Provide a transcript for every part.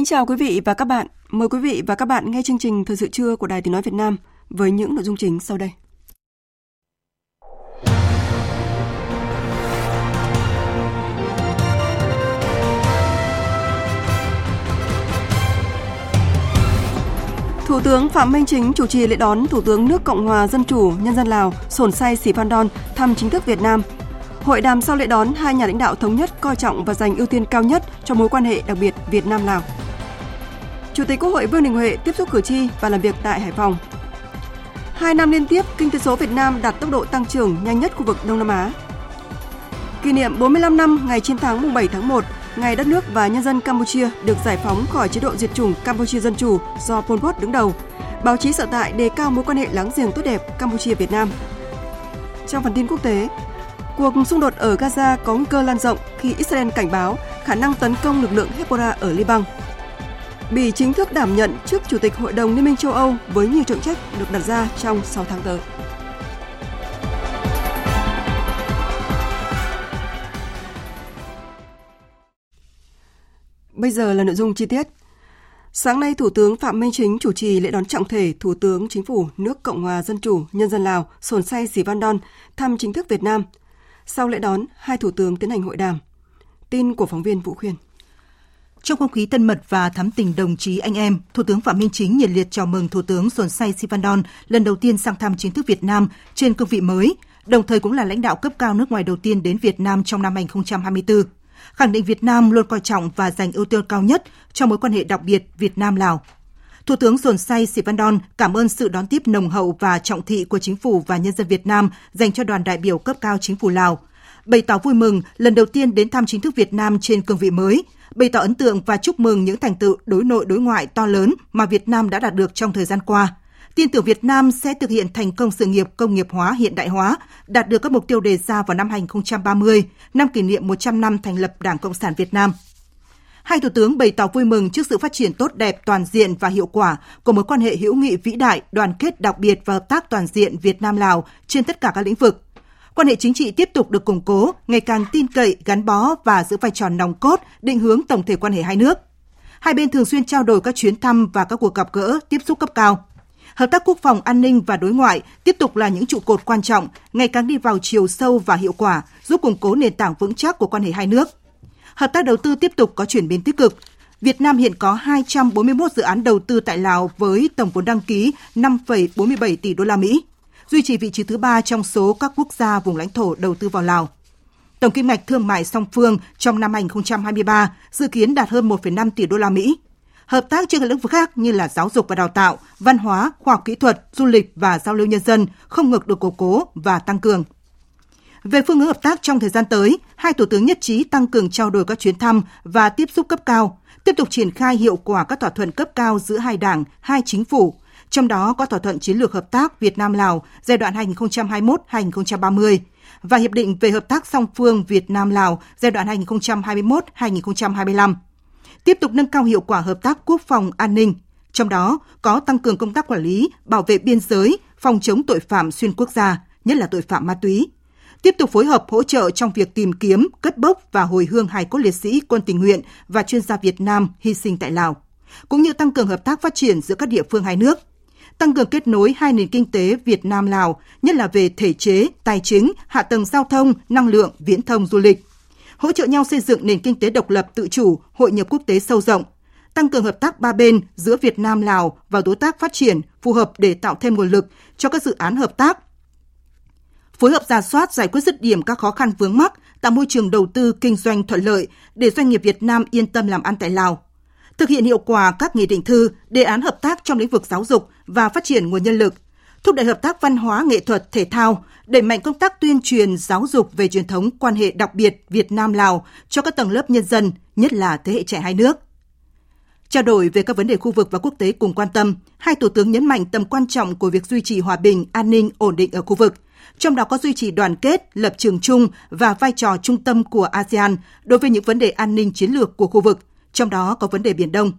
Kính chào quý vị và các bạn. Mời quý vị và các bạn nghe chương trình Thời sự trưa của Đài Tiếng Nói Việt Nam với những nội dung chính sau đây. Thủ tướng Phạm Minh Chính chủ trì lễ đón Thủ tướng nước Cộng hòa Dân chủ Nhân dân Lào Sổn Say Sĩ Phan Đon thăm chính thức Việt Nam. Hội đàm sau lễ đón, hai nhà lãnh đạo thống nhất coi trọng và dành ưu tiên cao nhất cho mối quan hệ đặc biệt Việt Nam-Lào. Chủ tịch Quốc hội Vương Đình Huệ tiếp xúc cử tri và làm việc tại Hải Phòng. Hai năm liên tiếp, kinh tế số Việt Nam đạt tốc độ tăng trưởng nhanh nhất khu vực Đông Nam Á. Kỷ niệm 45 năm ngày chiến thắng mùng 7 tháng 1, ngày đất nước và nhân dân Campuchia được giải phóng khỏi chế độ diệt chủng Campuchia Dân Chủ do Pol Pot đứng đầu. Báo chí sở tại đề cao mối quan hệ láng giềng tốt đẹp Campuchia-Việt Nam. Trong phần tin quốc tế, cuộc xung đột ở Gaza có nguy cơ lan rộng khi Israel cảnh báo khả năng tấn công lực lượng Hezbollah ở Liban. Bỉ chính thức đảm nhận chức Chủ tịch Hội đồng Liên minh châu Âu với nhiều trọng trách được đặt ra trong 6 tháng tới. Bây giờ là nội dung chi tiết. Sáng nay, Thủ tướng Phạm Minh Chính chủ trì lễ đón trọng thể Thủ tướng Chính phủ nước Cộng hòa Dân chủ Nhân dân Lào Sồn Say Sì Văn Đon thăm chính thức Việt Nam. Sau lễ đón, hai thủ tướng tiến hành hội đàm. Tin của phóng viên Vũ Khuyên. Trong không khí thân mật và thắm tình đồng chí anh em, Thủ tướng Phạm Minh Chính nhiệt liệt chào mừng Thủ tướng sồn Say Sivandon lần đầu tiên sang thăm chính thức Việt Nam trên cương vị mới, đồng thời cũng là lãnh đạo cấp cao nước ngoài đầu tiên đến Việt Nam trong năm 2024. Khẳng định Việt Nam luôn coi trọng và dành ưu tiên cao nhất cho mối quan hệ đặc biệt Việt Nam-Lào. Thủ tướng sồn Say Sivandon cảm ơn sự đón tiếp nồng hậu và trọng thị của chính phủ và nhân dân Việt Nam dành cho đoàn đại biểu cấp cao chính phủ Lào, bày tỏ vui mừng lần đầu tiên đến thăm chính thức Việt Nam trên cương vị mới – bày tỏ ấn tượng và chúc mừng những thành tựu đối nội đối ngoại to lớn mà Việt Nam đã đạt được trong thời gian qua. Tin tưởng Việt Nam sẽ thực hiện thành công sự nghiệp công nghiệp hóa hiện đại hóa, đạt được các mục tiêu đề ra vào năm 2030, năm kỷ niệm 100 năm thành lập Đảng Cộng sản Việt Nam. Hai thủ tướng bày tỏ vui mừng trước sự phát triển tốt đẹp, toàn diện và hiệu quả của mối quan hệ hữu nghị vĩ đại, đoàn kết đặc biệt và hợp tác toàn diện Việt Nam Lào trên tất cả các lĩnh vực quan hệ chính trị tiếp tục được củng cố, ngày càng tin cậy, gắn bó và giữ vai trò nòng cốt, định hướng tổng thể quan hệ hai nước. Hai bên thường xuyên trao đổi các chuyến thăm và các cuộc gặp gỡ, tiếp xúc cấp cao. Hợp tác quốc phòng an ninh và đối ngoại tiếp tục là những trụ cột quan trọng, ngày càng đi vào chiều sâu và hiệu quả, giúp củng cố nền tảng vững chắc của quan hệ hai nước. Hợp tác đầu tư tiếp tục có chuyển biến tích cực. Việt Nam hiện có 241 dự án đầu tư tại Lào với tổng vốn đăng ký 5,47 tỷ đô la Mỹ duy trì vị trí thứ ba trong số các quốc gia vùng lãnh thổ đầu tư vào Lào. Tổng kim ngạch thương mại song phương trong năm 2023 dự kiến đạt hơn 1,5 tỷ đô la Mỹ. Hợp tác trên các lĩnh vực khác như là giáo dục và đào tạo, văn hóa, khoa học kỹ thuật, du lịch và giao lưu nhân dân không ngừng được củng cố và tăng cường. Về phương hướng hợp tác trong thời gian tới, hai thủ tướng nhất trí tăng cường trao đổi các chuyến thăm và tiếp xúc cấp cao, tiếp tục triển khai hiệu quả các thỏa thuận cấp cao giữa hai đảng, hai chính phủ, trong đó có thỏa thuận chiến lược hợp tác Việt Nam Lào giai đoạn 2021-2030 và hiệp định về hợp tác song phương Việt Nam Lào giai đoạn 2021-2025. Tiếp tục nâng cao hiệu quả hợp tác quốc phòng an ninh, trong đó có tăng cường công tác quản lý, bảo vệ biên giới, phòng chống tội phạm xuyên quốc gia, nhất là tội phạm ma túy. Tiếp tục phối hợp hỗ trợ trong việc tìm kiếm, cất bốc và hồi hương hài cốt liệt sĩ quân tình nguyện và chuyên gia Việt Nam hy sinh tại Lào, cũng như tăng cường hợp tác phát triển giữa các địa phương hai nước tăng cường kết nối hai nền kinh tế Việt Nam Lào, nhất là về thể chế, tài chính, hạ tầng giao thông, năng lượng, viễn thông, du lịch. Hỗ trợ nhau xây dựng nền kinh tế độc lập tự chủ, hội nhập quốc tế sâu rộng, tăng cường hợp tác ba bên giữa Việt Nam Lào và đối tác phát triển phù hợp để tạo thêm nguồn lực cho các dự án hợp tác. Phối hợp giả soát giải quyết dứt điểm các khó khăn vướng mắc, tạo môi trường đầu tư kinh doanh thuận lợi để doanh nghiệp Việt Nam yên tâm làm ăn tại Lào. Thực hiện hiệu quả các nghị định thư, đề án hợp tác trong lĩnh vực giáo dục và phát triển nguồn nhân lực, thúc đẩy hợp tác văn hóa nghệ thuật thể thao, đẩy mạnh công tác tuyên truyền giáo dục về truyền thống quan hệ đặc biệt Việt Nam Lào cho các tầng lớp nhân dân, nhất là thế hệ trẻ hai nước. Trao đổi về các vấn đề khu vực và quốc tế cùng quan tâm, hai thủ tướng nhấn mạnh tầm quan trọng của việc duy trì hòa bình, an ninh, ổn định ở khu vực, trong đó có duy trì đoàn kết, lập trường chung và vai trò trung tâm của ASEAN đối với những vấn đề an ninh chiến lược của khu vực, trong đó có vấn đề Biển Đông.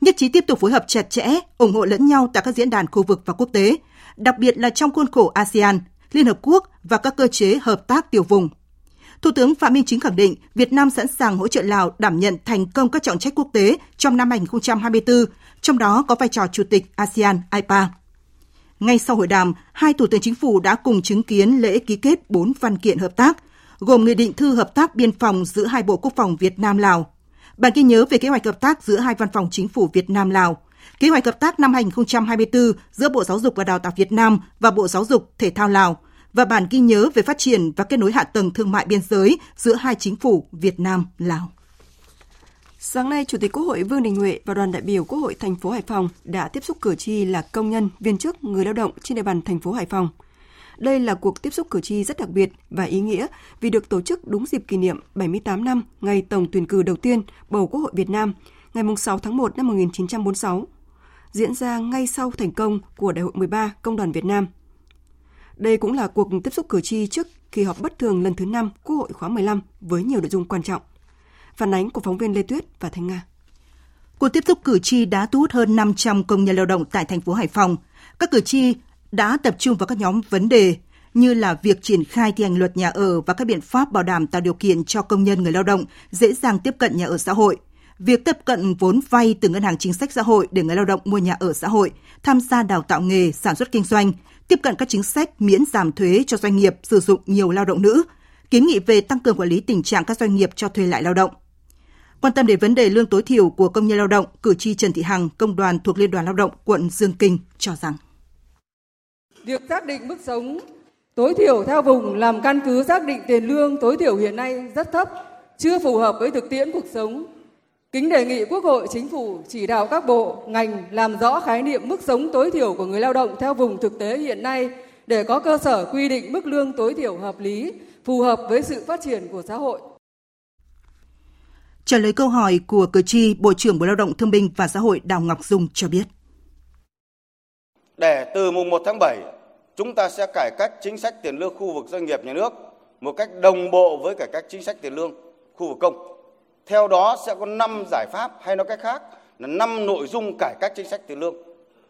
Nhất trí tiếp tục phối hợp chặt chẽ, ủng hộ lẫn nhau tại các diễn đàn khu vực và quốc tế, đặc biệt là trong khuôn khổ ASEAN, Liên Hợp Quốc và các cơ chế hợp tác tiểu vùng. Thủ tướng Phạm Minh Chính khẳng định Việt Nam sẵn sàng hỗ trợ Lào đảm nhận thành công các trọng trách quốc tế trong năm 2024, trong đó có vai trò Chủ tịch ASEAN IPA. Ngay sau hội đàm, hai Thủ tướng Chính phủ đã cùng chứng kiến lễ ký kết bốn văn kiện hợp tác, gồm Nghị định thư hợp tác biên phòng giữa hai Bộ Quốc phòng Việt Nam-Lào, bản ghi nhớ về kế hoạch hợp tác giữa hai văn phòng chính phủ Việt Nam-Lào, kế hoạch hợp tác năm 2024 giữa Bộ Giáo dục và Đào tạo Việt Nam và Bộ Giáo dục Thể thao Lào và bản ghi nhớ về phát triển và kết nối hạ tầng thương mại biên giới giữa hai chính phủ Việt Nam-Lào. Sáng nay, Chủ tịch Quốc hội Vương Đình Huệ và đoàn đại biểu Quốc hội thành phố Hải Phòng đã tiếp xúc cử tri là công nhân, viên chức, người lao động trên địa bàn thành phố Hải Phòng. Đây là cuộc tiếp xúc cử tri rất đặc biệt và ý nghĩa vì được tổ chức đúng dịp kỷ niệm 78 năm ngày tổng tuyển cử đầu tiên bầu Quốc hội Việt Nam, ngày 6 tháng 1 năm 1946, diễn ra ngay sau thành công của Đại hội 13 Công đoàn Việt Nam. Đây cũng là cuộc tiếp xúc cử tri trước kỳ họp bất thường lần thứ 5 Quốc hội khóa 15 với nhiều nội dung quan trọng. Phản ánh của phóng viên Lê Tuyết và Thanh Nga. Cuộc tiếp xúc cử tri đã thu hút hơn 500 công nhân lao động tại thành phố Hải Phòng. Các cử tri đã tập trung vào các nhóm vấn đề như là việc triển khai thi hành luật nhà ở và các biện pháp bảo đảm tạo điều kiện cho công nhân người lao động dễ dàng tiếp cận nhà ở xã hội, việc tiếp cận vốn vay từ ngân hàng chính sách xã hội để người lao động mua nhà ở xã hội, tham gia đào tạo nghề, sản xuất kinh doanh, tiếp cận các chính sách miễn giảm thuế cho doanh nghiệp sử dụng nhiều lao động nữ, kiến nghị về tăng cường quản lý tình trạng các doanh nghiệp cho thuê lại lao động. Quan tâm đến vấn đề lương tối thiểu của công nhân lao động, cử tri Trần Thị Hằng, công đoàn thuộc Liên đoàn Lao động quận Dương Kinh cho rằng Việc xác định mức sống tối thiểu theo vùng làm căn cứ xác định tiền lương tối thiểu hiện nay rất thấp, chưa phù hợp với thực tiễn cuộc sống. Kính đề nghị Quốc hội, Chính phủ chỉ đạo các bộ, ngành làm rõ khái niệm mức sống tối thiểu của người lao động theo vùng thực tế hiện nay để có cơ sở quy định mức lương tối thiểu hợp lý, phù hợp với sự phát triển của xã hội. Trả lời câu hỏi của cử tri, Bộ trưởng Bộ Lao động Thương binh và Xã hội Đào Ngọc Dung cho biết. Để từ mùng 1 tháng 7, chúng ta sẽ cải cách chính sách tiền lương khu vực doanh nghiệp nhà nước một cách đồng bộ với cải cách chính sách tiền lương khu vực công. Theo đó sẽ có 5 giải pháp hay nói cách khác là 5 nội dung cải cách chính sách tiền lương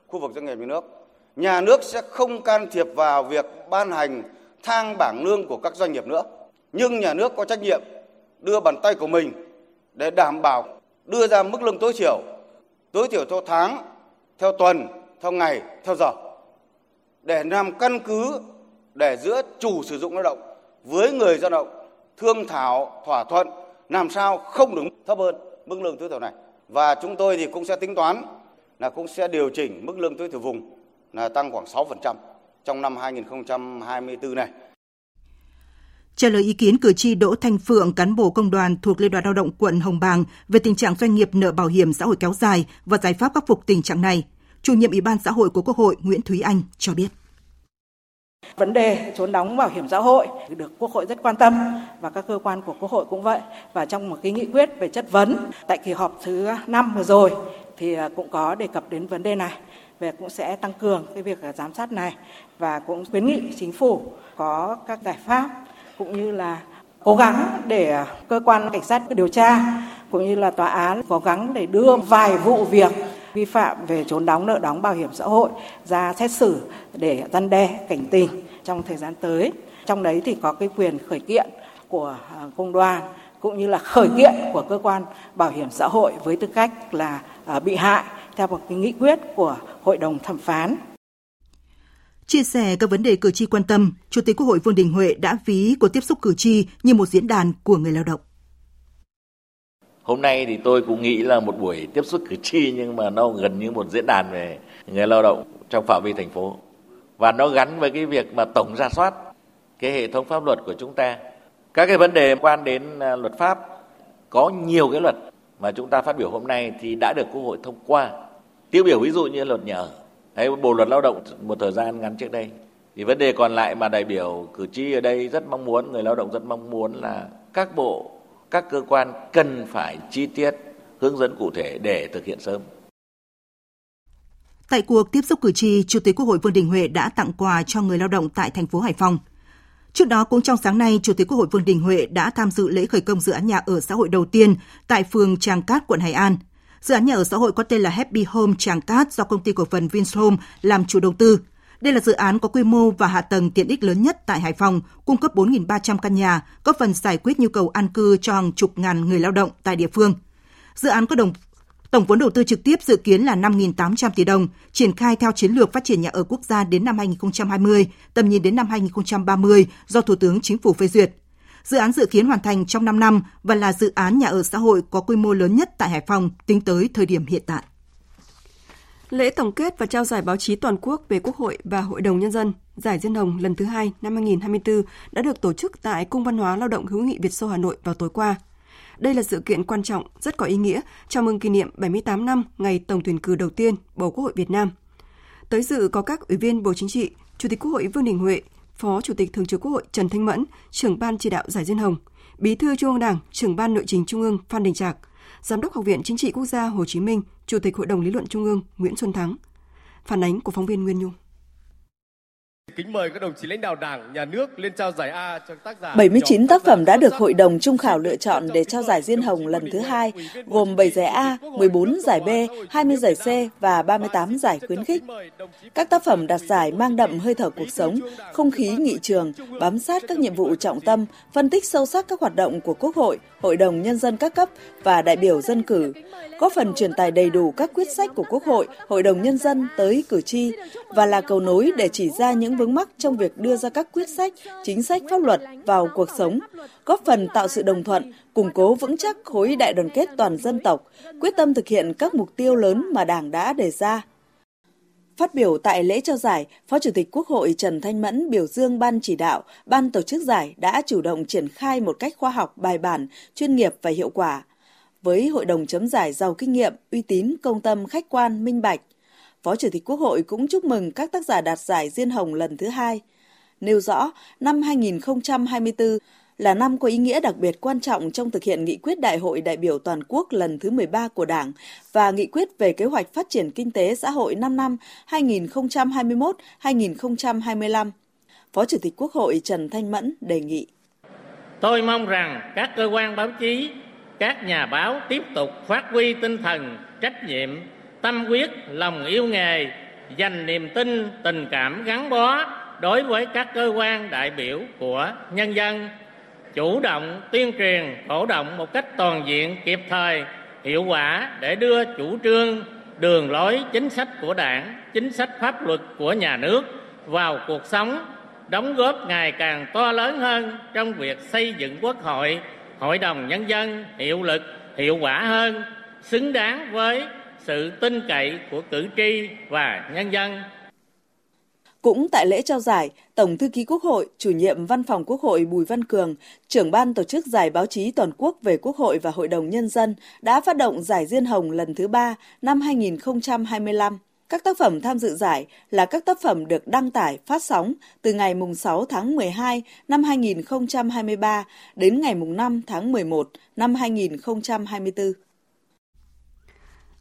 khu vực doanh nghiệp nhà nước. Nhà nước sẽ không can thiệp vào việc ban hành thang bảng lương của các doanh nghiệp nữa. Nhưng nhà nước có trách nhiệm đưa bàn tay của mình để đảm bảo đưa ra mức lương tối thiểu, tối thiểu theo tháng, theo tuần, theo ngày, theo giờ. Để làm căn cứ để giữa chủ sử dụng lao động với người lao động thương thảo thỏa thuận làm sao không được thấp hơn mức lương tối thiểu này. Và chúng tôi thì cũng sẽ tính toán là cũng sẽ điều chỉnh mức lương tối thiểu vùng là tăng khoảng 6% trong năm 2024 này. Trả lời ý kiến cử tri Đỗ Thanh Phượng, cán bộ công đoàn thuộc Liên đoàn Lao động quận Hồng Bàng về tình trạng doanh nghiệp nợ bảo hiểm xã hội kéo dài và giải pháp khắc phục tình trạng này, chủ nhiệm Ủy ban xã hội của Quốc hội Nguyễn Thúy Anh cho biết. Vấn đề trốn đóng bảo hiểm xã hội được Quốc hội rất quan tâm và các cơ quan của Quốc hội cũng vậy. Và trong một cái nghị quyết về chất vấn tại kỳ họp thứ 5 vừa rồi thì à, cũng có đề cập đến vấn đề này về cũng sẽ tăng cường cái việc à, giám sát này và cũng khuyến nghị chính phủ có các giải pháp cũng như là cố gắng để à, cơ quan cảnh sát điều tra cũng như là tòa án cố gắng để đưa vài vụ việc vi phạm về trốn đóng nợ đóng bảo hiểm xã hội ra xét xử để răn đe cảnh tình trong thời gian tới. Trong đấy thì có cái quyền khởi kiện của à, công đoàn cũng như là khởi kiện của cơ quan bảo hiểm xã hội với tư cách là à, bị hại theo một cái nghị quyết của hội đồng thẩm phán. Chia sẻ các vấn đề cử tri quan tâm, Chủ tịch Quốc hội Vương Đình Huệ đã ví cuộc tiếp xúc cử tri như một diễn đàn của người lao động. Hôm nay thì tôi cũng nghĩ là một buổi tiếp xúc cử tri nhưng mà nó gần như một diễn đàn về người lao động trong phạm vi thành phố. Và nó gắn với cái việc mà tổng ra soát cái hệ thống pháp luật của chúng ta Các cái vấn đề quan đến à, luật pháp có nhiều cái luật mà chúng ta phát biểu hôm nay thì đã được Quốc hội thông qua. Tiêu biểu ví dụ như luật nhà ở hay bộ luật lao động một thời gian ngắn trước đây. Thì vấn đề còn lại mà đại biểu cử tri ở đây rất mong muốn, người lao động rất mong muốn là các bộ, các cơ quan cần phải chi tiết hướng dẫn cụ thể để thực hiện sớm. Tại cuộc tiếp xúc cử tri, Chủ tịch Quốc hội Vương Đình Huệ đã tặng quà cho người lao động tại thành phố Hải Phòng. Trước đó cũng trong sáng nay, Chủ tịch Quốc hội Vương Đình Huệ đã tham dự lễ khởi công dự án nhà ở xã hội đầu tiên tại phường Tràng Cát, quận Hải An. Dự án nhà ở xã hội có tên là Happy Home Tràng Cát do công ty cổ phần Vinhome làm chủ đầu tư. Đây là dự án có quy mô và hạ tầng tiện ích lớn nhất tại Hải Phòng, cung cấp 4.300 căn nhà, góp phần giải quyết nhu cầu an cư cho hàng chục ngàn người lao động tại địa phương. Dự án có đồng Tổng vốn đầu tư trực tiếp dự kiến là 5.800 tỷ đồng, triển khai theo chiến lược phát triển nhà ở quốc gia đến năm 2020, tầm nhìn đến năm 2030 do Thủ tướng Chính phủ phê duyệt. Dự án dự kiến hoàn thành trong 5 năm và là dự án nhà ở xã hội có quy mô lớn nhất tại Hải Phòng tính tới thời điểm hiện tại. Lễ tổng kết và trao giải báo chí toàn quốc về Quốc hội và Hội đồng Nhân dân, giải Diên Hồng lần thứ hai năm 2024 đã được tổ chức tại Cung văn hóa lao động hữu nghị Việt Xô Hà Nội vào tối qua. Đây là sự kiện quan trọng, rất có ý nghĩa, chào mừng kỷ niệm 78 năm ngày tổng tuyển cử đầu tiên bầu Quốc hội Việt Nam. Tới dự có các ủy viên Bộ Chính trị, Chủ tịch Quốc hội Vương Đình Huệ, Phó Chủ tịch Thường trực Quốc hội Trần Thanh Mẫn, trưởng ban chỉ đạo giải Diên Hồng, Bí thư Trung ương Đảng, trưởng ban nội chính Trung ương Phan Đình Trạc, Giám đốc Học viện Chính trị Quốc gia Hồ Chí Minh, Chủ tịch Hội đồng Lý luận Trung ương Nguyễn Xuân Thắng. Phản ánh của phóng viên Nguyên Nhung. Kính mời các đồng chí lãnh đạo Đảng, Nhà nước lên trao giải A cho tác giả. 79 tác phẩm đã được Hội đồng Trung khảo lựa chọn để trao giải Diên Hồng lần thứ hai, gồm 7 giải A, 14 giải B, 20 giải C và 38 giải khuyến khích. Các tác phẩm đạt giải mang đậm hơi thở cuộc sống, không khí nghị trường, bám sát các nhiệm vụ trọng tâm, phân tích sâu sắc các hoạt động của Quốc hội, Hội đồng Nhân dân các cấp và đại biểu dân cử, góp phần truyền tải đầy đủ các quyết sách của Quốc hội, Hội đồng Nhân dân tới cử tri và là cầu nối để chỉ ra những vướng mắc trong việc đưa ra các quyết sách, chính sách pháp luật vào cuộc sống, góp phần tạo sự đồng thuận, củng cố vững chắc khối đại đoàn kết toàn dân tộc, quyết tâm thực hiện các mục tiêu lớn mà Đảng đã đề ra. Phát biểu tại lễ trao giải, Phó Chủ tịch Quốc hội Trần Thanh Mẫn biểu dương ban chỉ đạo, ban tổ chức giải đã chủ động triển khai một cách khoa học, bài bản, chuyên nghiệp và hiệu quả. Với hội đồng chấm giải giàu kinh nghiệm, uy tín, công tâm, khách quan, minh bạch, Phó Chủ tịch Quốc hội cũng chúc mừng các tác giả đạt giải Diên Hồng lần thứ hai. Nêu rõ, năm 2024 là năm có ý nghĩa đặc biệt quan trọng trong thực hiện nghị quyết Đại hội đại biểu toàn quốc lần thứ 13 của Đảng và nghị quyết về kế hoạch phát triển kinh tế xã hội 5 năm 2021-2025. Phó Chủ tịch Quốc hội Trần Thanh Mẫn đề nghị. Tôi mong rằng các cơ quan báo chí, các nhà báo tiếp tục phát huy tinh thần trách nhiệm tâm quyết, lòng yêu nghề, dành niềm tin, tình cảm gắn bó đối với các cơ quan đại biểu của nhân dân, chủ động tuyên truyền, cổ động một cách toàn diện, kịp thời, hiệu quả để đưa chủ trương, đường lối chính sách của Đảng, chính sách pháp luật của nhà nước vào cuộc sống, đóng góp ngày càng to lớn hơn trong việc xây dựng Quốc hội, Hội đồng Nhân dân hiệu lực, hiệu quả hơn, xứng đáng với sự tin cậy của cử tri và nhân dân. Cũng tại lễ trao giải, Tổng thư ký Quốc hội, chủ nhiệm Văn phòng Quốc hội Bùi Văn Cường, trưởng ban tổ chức giải báo chí toàn quốc về Quốc hội và Hội đồng Nhân dân đã phát động giải Diên Hồng lần thứ ba năm 2025. Các tác phẩm tham dự giải là các tác phẩm được đăng tải phát sóng từ ngày 6 tháng 12 năm 2023 đến ngày 5 tháng 11 năm 2024.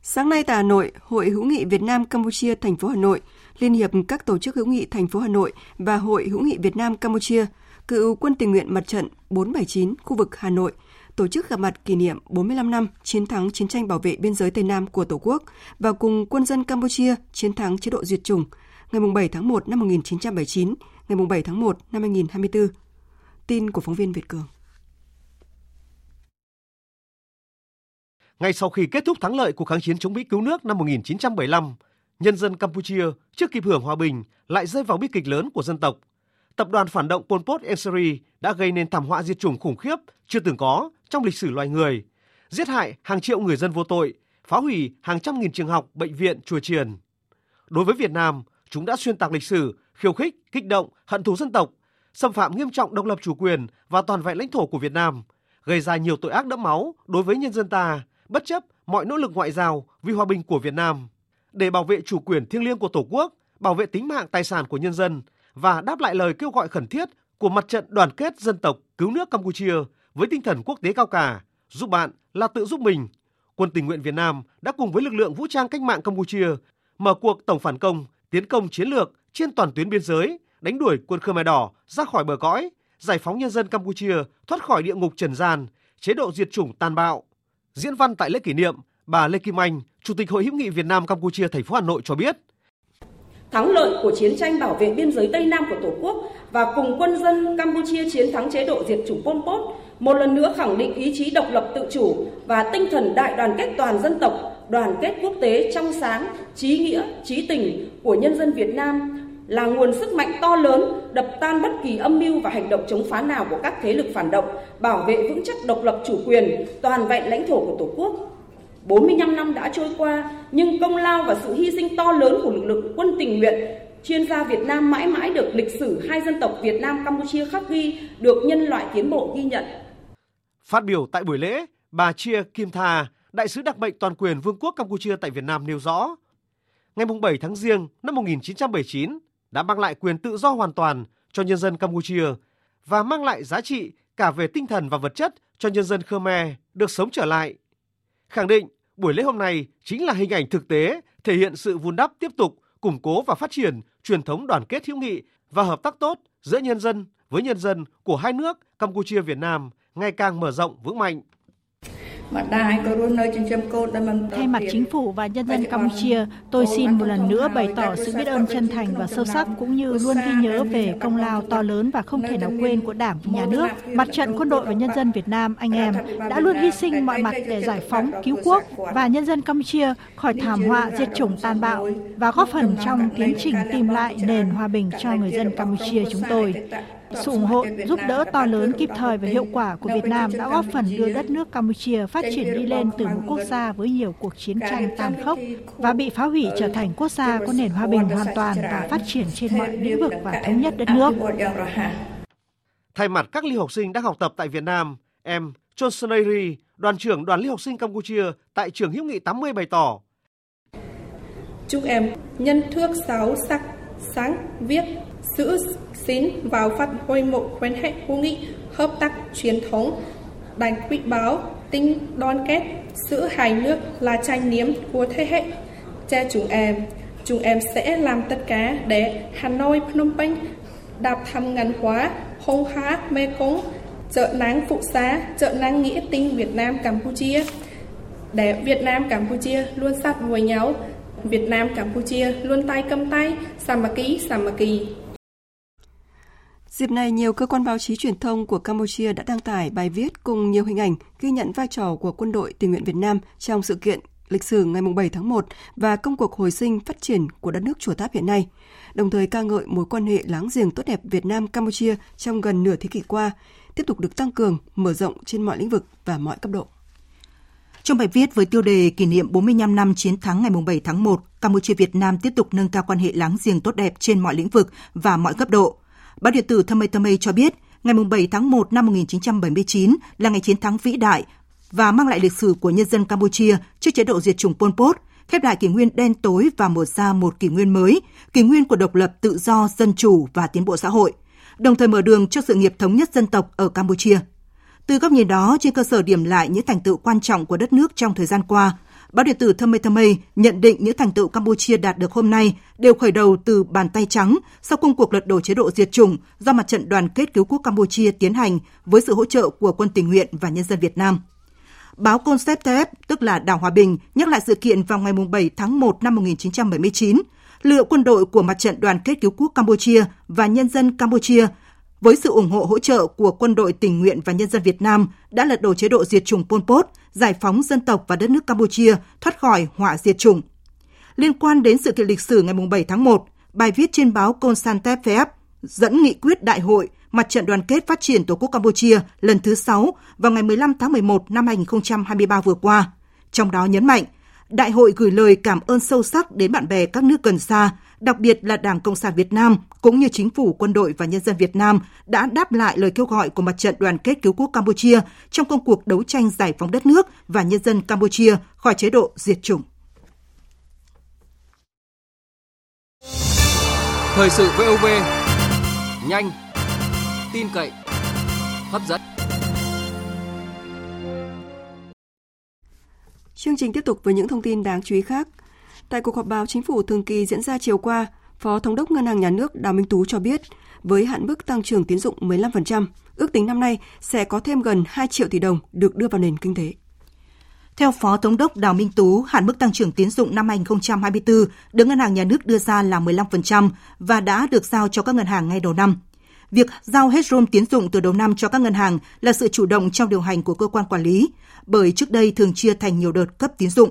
Sáng nay tại Hà Nội, Hội hữu nghị Việt Nam Campuchia thành phố Hà Nội, Liên hiệp các tổ chức hữu nghị thành phố Hà Nội và Hội hữu nghị Việt Nam Campuchia, cựu quân tình nguyện mặt trận 479 khu vực Hà Nội tổ chức gặp mặt kỷ niệm 45 năm chiến thắng chiến tranh bảo vệ biên giới Tây Nam của Tổ quốc và cùng quân dân Campuchia chiến thắng chế độ diệt chủng ngày 7 tháng 1 năm 1979, ngày 7 tháng 1 năm 2024. Tin của phóng viên Việt Cường. Ngay sau khi kết thúc thắng lợi cuộc kháng chiến chống Mỹ cứu nước năm 1975, nhân dân Campuchia chưa kịp hưởng hòa bình lại rơi vào bi kịch lớn của dân tộc. Tập đoàn phản động Pol Pot Enseri đã gây nên thảm họa diệt chủng khủng khiếp chưa từng có trong lịch sử loài người, giết hại hàng triệu người dân vô tội, phá hủy hàng trăm nghìn trường học, bệnh viện, chùa chiền. Đối với Việt Nam, chúng đã xuyên tạc lịch sử, khiêu khích, kích động, hận thù dân tộc, xâm phạm nghiêm trọng độc lập chủ quyền và toàn vẹn lãnh thổ của Việt Nam, gây ra nhiều tội ác đẫm máu đối với nhân dân ta, bất chấp mọi nỗ lực ngoại giao vì hòa bình của Việt Nam. Để bảo vệ chủ quyền thiêng liêng của Tổ quốc, bảo vệ tính mạng tài sản của nhân dân và đáp lại lời kêu gọi khẩn thiết của mặt trận đoàn kết dân tộc cứu nước Campuchia với tinh thần quốc tế cao cả, giúp bạn là tự giúp mình. Quân tình nguyện Việt Nam đã cùng với lực lượng vũ trang cách mạng Campuchia mở cuộc tổng phản công, tiến công chiến lược trên toàn tuyến biên giới, đánh đuổi quân Khmer Đỏ ra khỏi bờ cõi, giải phóng nhân dân Campuchia thoát khỏi địa ngục trần gian, chế độ diệt chủng tàn bạo. Diễn văn tại lễ kỷ niệm, bà Lê Kim Anh, Chủ tịch Hội hữu nghị Việt Nam Campuchia thành phố Hà Nội cho biết, thắng lợi của chiến tranh bảo vệ biên giới Tây Nam của Tổ quốc và cùng quân dân Campuchia chiến thắng chế độ diệt chủng Pol Pot, một lần nữa khẳng định ý chí độc lập tự chủ và tinh thần đại đoàn kết toàn dân tộc, đoàn kết quốc tế trong sáng, trí nghĩa, trí tình của nhân dân Việt Nam là nguồn sức mạnh to lớn đập tan bất kỳ âm mưu và hành động chống phá nào của các thế lực phản động, bảo vệ vững chắc độc lập chủ quyền, toàn vẹn lãnh thổ của Tổ quốc. 45 năm đã trôi qua, nhưng công lao và sự hy sinh to lớn của lực lượng quân tình nguyện, chuyên gia Việt Nam mãi mãi được lịch sử hai dân tộc Việt Nam Campuchia khắc ghi, được nhân loại tiến bộ ghi nhận. Phát biểu tại buổi lễ, bà Chia Kim Tha, đại sứ đặc mệnh toàn quyền Vương quốc Campuchia tại Việt Nam nêu rõ, ngày 7 tháng Giêng năm 1979 đã mang lại quyền tự do hoàn toàn cho nhân dân Campuchia và mang lại giá trị cả về tinh thần và vật chất cho nhân dân Khmer được sống trở lại. Khẳng định buổi lễ hôm nay chính là hình ảnh thực tế, thể hiện sự vun đắp tiếp tục, củng cố và phát triển truyền thống đoàn kết hữu nghị và hợp tác tốt giữa nhân dân với nhân dân của hai nước Campuchia Việt Nam ngày càng mở rộng vững mạnh. Thay mặt chính phủ và nhân dân Campuchia, tôi xin một lần nữa bày tỏ sự biết ơn chân thành và sâu sắc cũng như luôn ghi nhớ về công lao to lớn và không thể nào quên của Đảng Nhà nước. Mặt trận quân đội và nhân dân Việt Nam anh em đã luôn hy sinh mọi mặt để giải phóng, cứu quốc và nhân dân Campuchia khỏi thảm họa diệt chủng tàn bạo và góp phần trong tiến trình tìm lại nền hòa bình cho người dân Campuchia chúng tôi. Sự ủng hộ, giúp đỡ to lớn kịp thời và hiệu quả của Việt Nam đã góp phần đưa đất nước Campuchia phát triển đi lên từ một quốc gia với nhiều cuộc chiến tranh tàn khốc và bị phá hủy trở thành quốc gia có nền hòa bình hoàn toàn và phát triển trên mọi lĩnh vực và thống nhất đất nước. Thay mặt các lưu học sinh đang học tập tại Việt Nam, em Chonsonairi, đoàn trưởng đoàn lưu học sinh Campuchia tại trường hữu nghị 80 bày tỏ. Chúc em nhân thước sáu sắc, sáng, viết, giữ xín vào phát huy một quan hệ hữu nghị, hợp tác truyền thống đánh quý báo, tinh đoàn kết giữa hai nước là tranh niệm của thế hệ. Cha chúng em chúng em sẽ làm tất cả để Hà Nội, Phnom Penh đạp thăm ngắn hóa hông há mê cống chợ nắng phụ xá chợ nắng nghĩa tinh Việt Nam Campuchia. Để Việt Nam Campuchia luôn sát với nhau, Việt Nam Campuchia luôn tay cầm tay Samaki Samaki Dịp này, nhiều cơ quan báo chí truyền thông của Campuchia đã đăng tải bài viết cùng nhiều hình ảnh ghi nhận vai trò của quân đội tình nguyện Việt Nam trong sự kiện lịch sử ngày 7 tháng 1 và công cuộc hồi sinh phát triển của đất nước chùa Tháp hiện nay, đồng thời ca ngợi mối quan hệ láng giềng tốt đẹp Việt Nam-Campuchia trong gần nửa thế kỷ qua, tiếp tục được tăng cường, mở rộng trên mọi lĩnh vực và mọi cấp độ. Trong bài viết với tiêu đề kỷ niệm 45 năm chiến thắng ngày 7 tháng 1, Campuchia Việt Nam tiếp tục nâng cao quan hệ láng giềng tốt đẹp trên mọi lĩnh vực và mọi cấp độ – Báo điện tử Thâm cho biết, ngày 7 tháng 1 năm 1979 là ngày chiến thắng vĩ đại và mang lại lịch sử của nhân dân Campuchia trước chế độ diệt chủng Pol Pot, khép lại kỷ nguyên đen tối và mở ra một kỷ nguyên mới, kỷ nguyên của độc lập, tự do, dân chủ và tiến bộ xã hội, đồng thời mở đường cho sự nghiệp thống nhất dân tộc ở Campuchia. Từ góc nhìn đó, trên cơ sở điểm lại những thành tựu quan trọng của đất nước trong thời gian qua, Báo điện tử Thâm Mây Mây nhận định những thành tựu Campuchia đạt được hôm nay đều khởi đầu từ bàn tay trắng sau công cuộc lật đổ chế độ diệt chủng do mặt trận đoàn kết cứu quốc Campuchia tiến hành với sự hỗ trợ của quân tình nguyện và nhân dân Việt Nam. Báo Concept tức là Đảo Hòa Bình, nhắc lại sự kiện vào ngày 7 tháng 1 năm 1979. Lực quân đội của mặt trận đoàn kết cứu quốc Campuchia và nhân dân Campuchia với sự ủng hộ hỗ trợ của quân đội tình nguyện và nhân dân Việt Nam đã lật đổ chế độ diệt chủng Pol Pot, giải phóng dân tộc và đất nước Campuchia thoát khỏi họa diệt chủng. Liên quan đến sự kiện lịch sử ngày 7 tháng 1, bài viết trên báo Consantep dẫn nghị quyết đại hội Mặt trận đoàn kết phát triển Tổ quốc Campuchia lần thứ 6 vào ngày 15 tháng 11 năm 2023 vừa qua. Trong đó nhấn mạnh, đại hội gửi lời cảm ơn sâu sắc đến bạn bè các nước gần xa đặc biệt là Đảng Cộng sản Việt Nam cũng như chính phủ, quân đội và nhân dân Việt Nam đã đáp lại lời kêu gọi của Mặt trận Đoàn kết Cứu quốc Campuchia trong công cuộc đấu tranh giải phóng đất nước và nhân dân Campuchia khỏi chế độ diệt chủng. Thời sự VOV nhanh, tin cậy, hấp dẫn. Chương trình tiếp tục với những thông tin đáng chú ý khác. Tại cuộc họp báo chính phủ thường kỳ diễn ra chiều qua, Phó Thống đốc Ngân hàng Nhà nước Đào Minh Tú cho biết, với hạn mức tăng trưởng tín dụng 15%, ước tính năm nay sẽ có thêm gần 2 triệu tỷ đồng được đưa vào nền kinh tế. Theo Phó Thống đốc Đào Minh Tú, hạn mức tăng trưởng tín dụng năm 2024 được Ngân hàng Nhà nước đưa ra là 15% và đã được giao cho các ngân hàng ngay đầu năm. Việc giao hết room tiến dụng từ đầu năm cho các ngân hàng là sự chủ động trong điều hành của cơ quan quản lý, bởi trước đây thường chia thành nhiều đợt cấp tín dụng.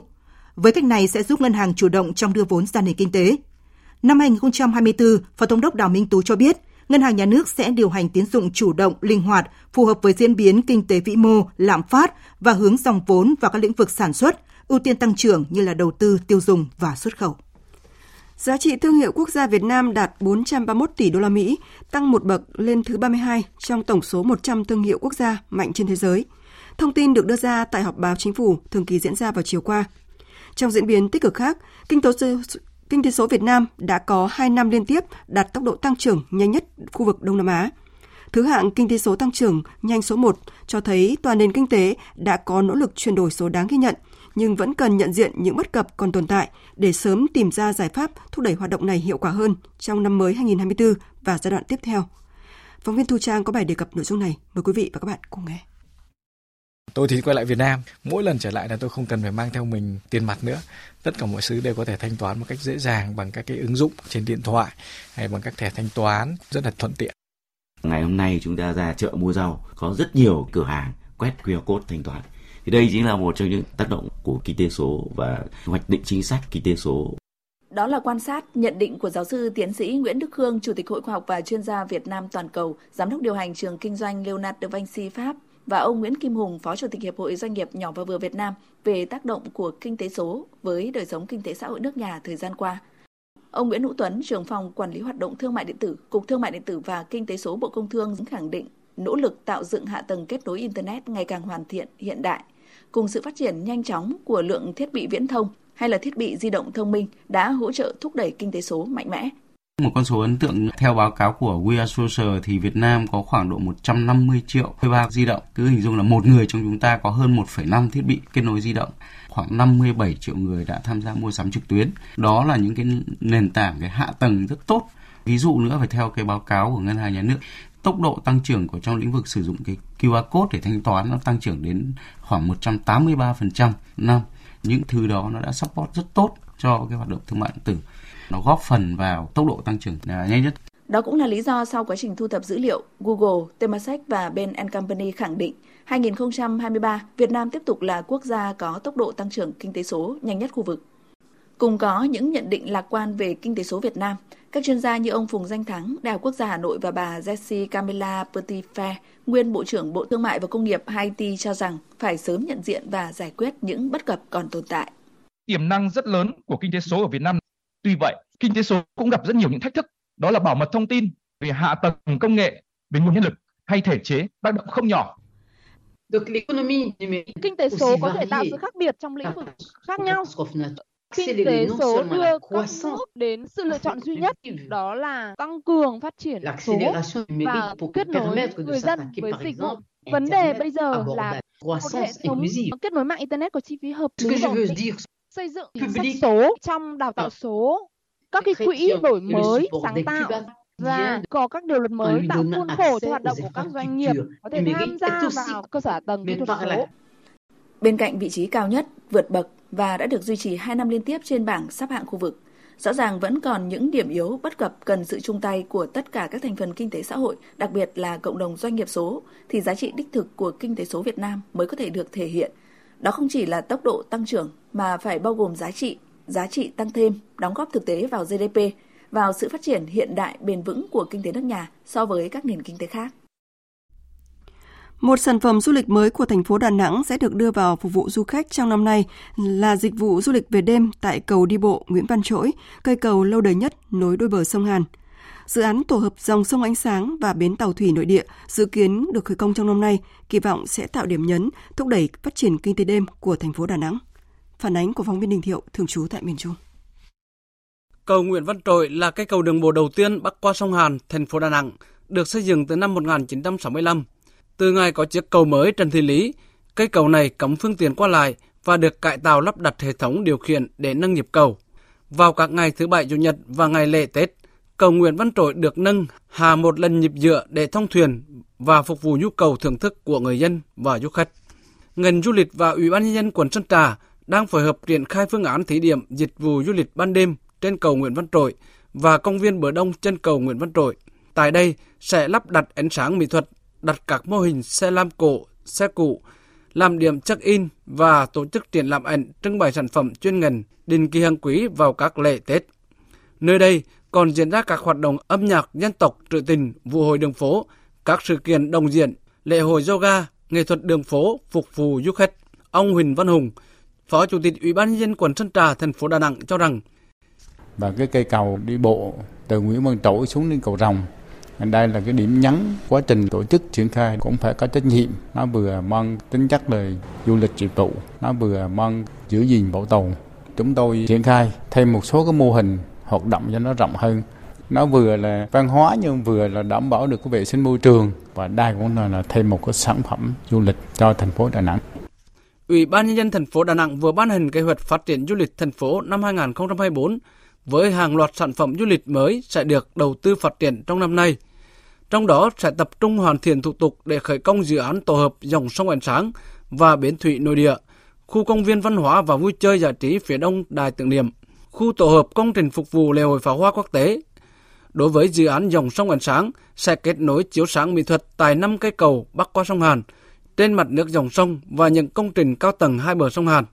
Với cách này sẽ giúp ngân hàng chủ động trong đưa vốn ra nền kinh tế. Năm 2024, Phó Thống đốc Đào Minh Tú cho biết, Ngân hàng Nhà nước sẽ điều hành tín dụng chủ động, linh hoạt, phù hợp với diễn biến kinh tế vĩ mô, lạm phát và hướng dòng vốn vào các lĩnh vực sản xuất, ưu tiên tăng trưởng như là đầu tư, tiêu dùng và xuất khẩu. Giá trị thương hiệu quốc gia Việt Nam đạt 431 tỷ đô la Mỹ, tăng một bậc lên thứ 32 trong tổng số 100 thương hiệu quốc gia mạnh trên thế giới. Thông tin được đưa ra tại họp báo chính phủ thường kỳ diễn ra vào chiều qua. Trong diễn biến tích cực khác, kinh tế kinh tế số Việt Nam đã có 2 năm liên tiếp đạt tốc độ tăng trưởng nhanh nhất khu vực Đông Nam Á. Thứ hạng kinh tế số tăng trưởng nhanh số 1 cho thấy toàn nền kinh tế đã có nỗ lực chuyển đổi số đáng ghi nhận, nhưng vẫn cần nhận diện những bất cập còn tồn tại để sớm tìm ra giải pháp thúc đẩy hoạt động này hiệu quả hơn trong năm mới 2024 và giai đoạn tiếp theo. Phóng viên Thu Trang có bài đề cập nội dung này. Mời quý vị và các bạn cùng nghe. Tôi thì quay lại Việt Nam, mỗi lần trở lại là tôi không cần phải mang theo mình tiền mặt nữa. Tất cả mọi thứ đều có thể thanh toán một cách dễ dàng bằng các cái ứng dụng trên điện thoại hay bằng các thẻ thanh toán rất là thuận tiện. Ngày hôm nay chúng ta ra chợ mua rau, có rất nhiều cửa hàng quét QR code thanh toán. Thì đây chính là một trong những tác động của kinh tế số và hoạch định chính sách kinh tế số đó là quan sát, nhận định của giáo sư tiến sĩ Nguyễn Đức Khương, Chủ tịch Hội khoa học và chuyên gia Việt Nam toàn cầu, Giám đốc điều hành trường kinh doanh Leonard de Vinci Pháp và ông Nguyễn Kim Hùng, Phó Chủ tịch Hiệp hội Doanh nghiệp nhỏ và vừa Việt Nam về tác động của kinh tế số với đời sống kinh tế xã hội nước nhà thời gian qua. Ông Nguyễn Hữu Tuấn, trưởng phòng quản lý hoạt động thương mại điện tử, Cục Thương mại điện tử và Kinh tế số Bộ Công Thương khẳng định nỗ lực tạo dựng hạ tầng kết nối internet ngày càng hoàn thiện, hiện đại, cùng sự phát triển nhanh chóng của lượng thiết bị viễn thông hay là thiết bị di động thông minh đã hỗ trợ thúc đẩy kinh tế số mạnh mẽ. Một con số ấn tượng theo báo cáo của We Are Social thì Việt Nam có khoảng độ 150 triệu thuê bao di động. Cứ hình dung là một người trong chúng ta có hơn 1,5 thiết bị kết nối di động. Khoảng 57 triệu người đã tham gia mua sắm trực tuyến. Đó là những cái nền tảng, cái hạ tầng rất tốt. Ví dụ nữa phải theo cái báo cáo của Ngân hàng Nhà nước tốc độ tăng trưởng của trong lĩnh vực sử dụng cái QR code để thanh toán nó tăng trưởng đến khoảng 183% năm. Những thứ đó nó đã support rất tốt cho cái hoạt động thương mại điện tử nó góp phần vào tốc độ tăng trưởng à, nhanh nhất. Đó cũng là lý do sau quá trình thu thập dữ liệu, Google, Temasek và Ben Company khẳng định 2023, Việt Nam tiếp tục là quốc gia có tốc độ tăng trưởng kinh tế số nhanh nhất khu vực. Cùng có những nhận định lạc quan về kinh tế số Việt Nam, các chuyên gia như ông Phùng Danh Thắng, Đại học Quốc gia Hà Nội và bà Jessie Camilla Petitfer, nguyên Bộ trưởng Bộ Thương mại và Công nghiệp Haiti cho rằng phải sớm nhận diện và giải quyết những bất cập còn tồn tại. Tiềm năng rất lớn của kinh tế số ở Việt Nam Tuy vậy, kinh tế số cũng gặp rất nhiều những thách thức, đó là bảo mật thông tin, về hạ tầng công nghệ, về nguồn nhân lực hay thể chế tác động không nhỏ. Kinh tế số có thể tạo sự khác biệt trong lĩnh vực khác nhau. Kinh tế số đưa các nước đến sự lựa chọn duy nhất, đó là tăng cường phát triển số và kết nối người dân với dịch vụ. Vấn đề bây giờ là một hệ thống kết nối mạng Internet có chi phí hợp lý xây dựng sách số trong đào tạo số, các cái quỹ đổi mới, sáng tạo và có các điều luật mới tạo khuôn khổ cho hoạt động của các doanh nghiệp có thể tham gia vào cơ sở tầng kỹ thuật số. Bên cạnh vị trí cao nhất, vượt bậc và đã được duy trì 2 năm liên tiếp trên bảng xếp hạng khu vực, rõ ràng vẫn còn những điểm yếu bất cập cần sự chung tay của tất cả các thành phần kinh tế xã hội, đặc biệt là cộng đồng doanh nghiệp số, thì giá trị đích thực của kinh tế số Việt Nam mới có thể được thể hiện đó không chỉ là tốc độ tăng trưởng mà phải bao gồm giá trị, giá trị tăng thêm, đóng góp thực tế vào GDP, vào sự phát triển hiện đại bền vững của kinh tế nước nhà so với các nền kinh tế khác. Một sản phẩm du lịch mới của thành phố Đà Nẵng sẽ được đưa vào phục vụ du khách trong năm nay là dịch vụ du lịch về đêm tại cầu đi bộ Nguyễn Văn Trỗi, cây cầu lâu đời nhất nối đôi bờ sông Hàn. Dự án tổ hợp dòng sông ánh sáng và bến tàu thủy nội địa dự kiến được khởi công trong năm nay, kỳ vọng sẽ tạo điểm nhấn, thúc đẩy phát triển kinh tế đêm của thành phố Đà Nẵng. Phản ánh của phóng viên Đình Thiệu, thường trú tại miền Trung. Cầu Nguyễn Văn trội là cây cầu đường bộ đầu tiên bắc qua sông Hàn, thành phố Đà Nẵng, được xây dựng từ năm 1965. Từ ngày có chiếc cầu mới Trần Thị Lý, cây cầu này cấm phương tiện qua lại và được cải tạo lắp đặt hệ thống điều khiển để nâng nhịp cầu. Vào các ngày thứ bảy chủ nhật và ngày lễ Tết, cầu Nguyễn Văn Trỗi được nâng hà một lần nhịp dựa để thông thuyền và phục vụ nhu cầu thưởng thức của người dân và du khách. Ngành du lịch và Ủy ban nhân dân quận Sơn Trà đang phối hợp triển khai phương án thí điểm dịch vụ du lịch ban đêm trên cầu Nguyễn Văn Trỗi và công viên bờ đông trên cầu Nguyễn Văn Trỗi. Tại đây sẽ lắp đặt ánh sáng mỹ thuật, đặt các mô hình xe lam cổ, xe cũ, làm điểm check-in và tổ chức triển lãm ảnh trưng bày sản phẩm chuyên ngành định kỳ hàng quý vào các lễ Tết. Nơi đây còn diễn ra các hoạt động âm nhạc dân tộc trữ tình, vụ hội đường phố, các sự kiện đồng diện, lễ hội yoga, nghệ thuật đường phố phục vụ du khách. Ông Huỳnh Văn Hùng, Phó Chủ tịch Ủy ban nhân dân quận Sơn Trà, thành phố Đà Nẵng cho rằng và cái cây cầu đi bộ từ Nguyễn Văn Trỗi xuống đến cầu Rồng đây là cái điểm nhấn quá trình tổ chức triển khai cũng phải có trách nhiệm nó vừa mang tính chất là du lịch dịch vụ nó vừa mang giữ gìn bảo tồn chúng tôi triển khai thêm một số cái mô hình hoạt động cho nó rộng hơn nó vừa là văn hóa nhưng vừa là đảm bảo được cái vệ sinh môi trường và đây cũng là, là thêm một cái sản phẩm du lịch cho thành phố Đà Nẵng. Ủy ban nhân dân thành phố Đà Nẵng vừa ban hành kế hoạch phát triển du lịch thành phố năm 2024 với hàng loạt sản phẩm du lịch mới sẽ được đầu tư phát triển trong năm nay. Trong đó sẽ tập trung hoàn thiện thủ tục để khởi công dự án tổ hợp dòng sông ánh sáng và bến thủy nội địa, khu công viên văn hóa và vui chơi giải trí phía đông đài tưởng niệm, khu tổ hợp công trình phục vụ lễ hội pháo hoa quốc tế. Đối với dự án dòng sông ánh sáng sẽ kết nối chiếu sáng mỹ thuật tại năm cây cầu bắc qua sông Hàn, trên mặt nước dòng sông và những công trình cao tầng hai bờ sông Hàn.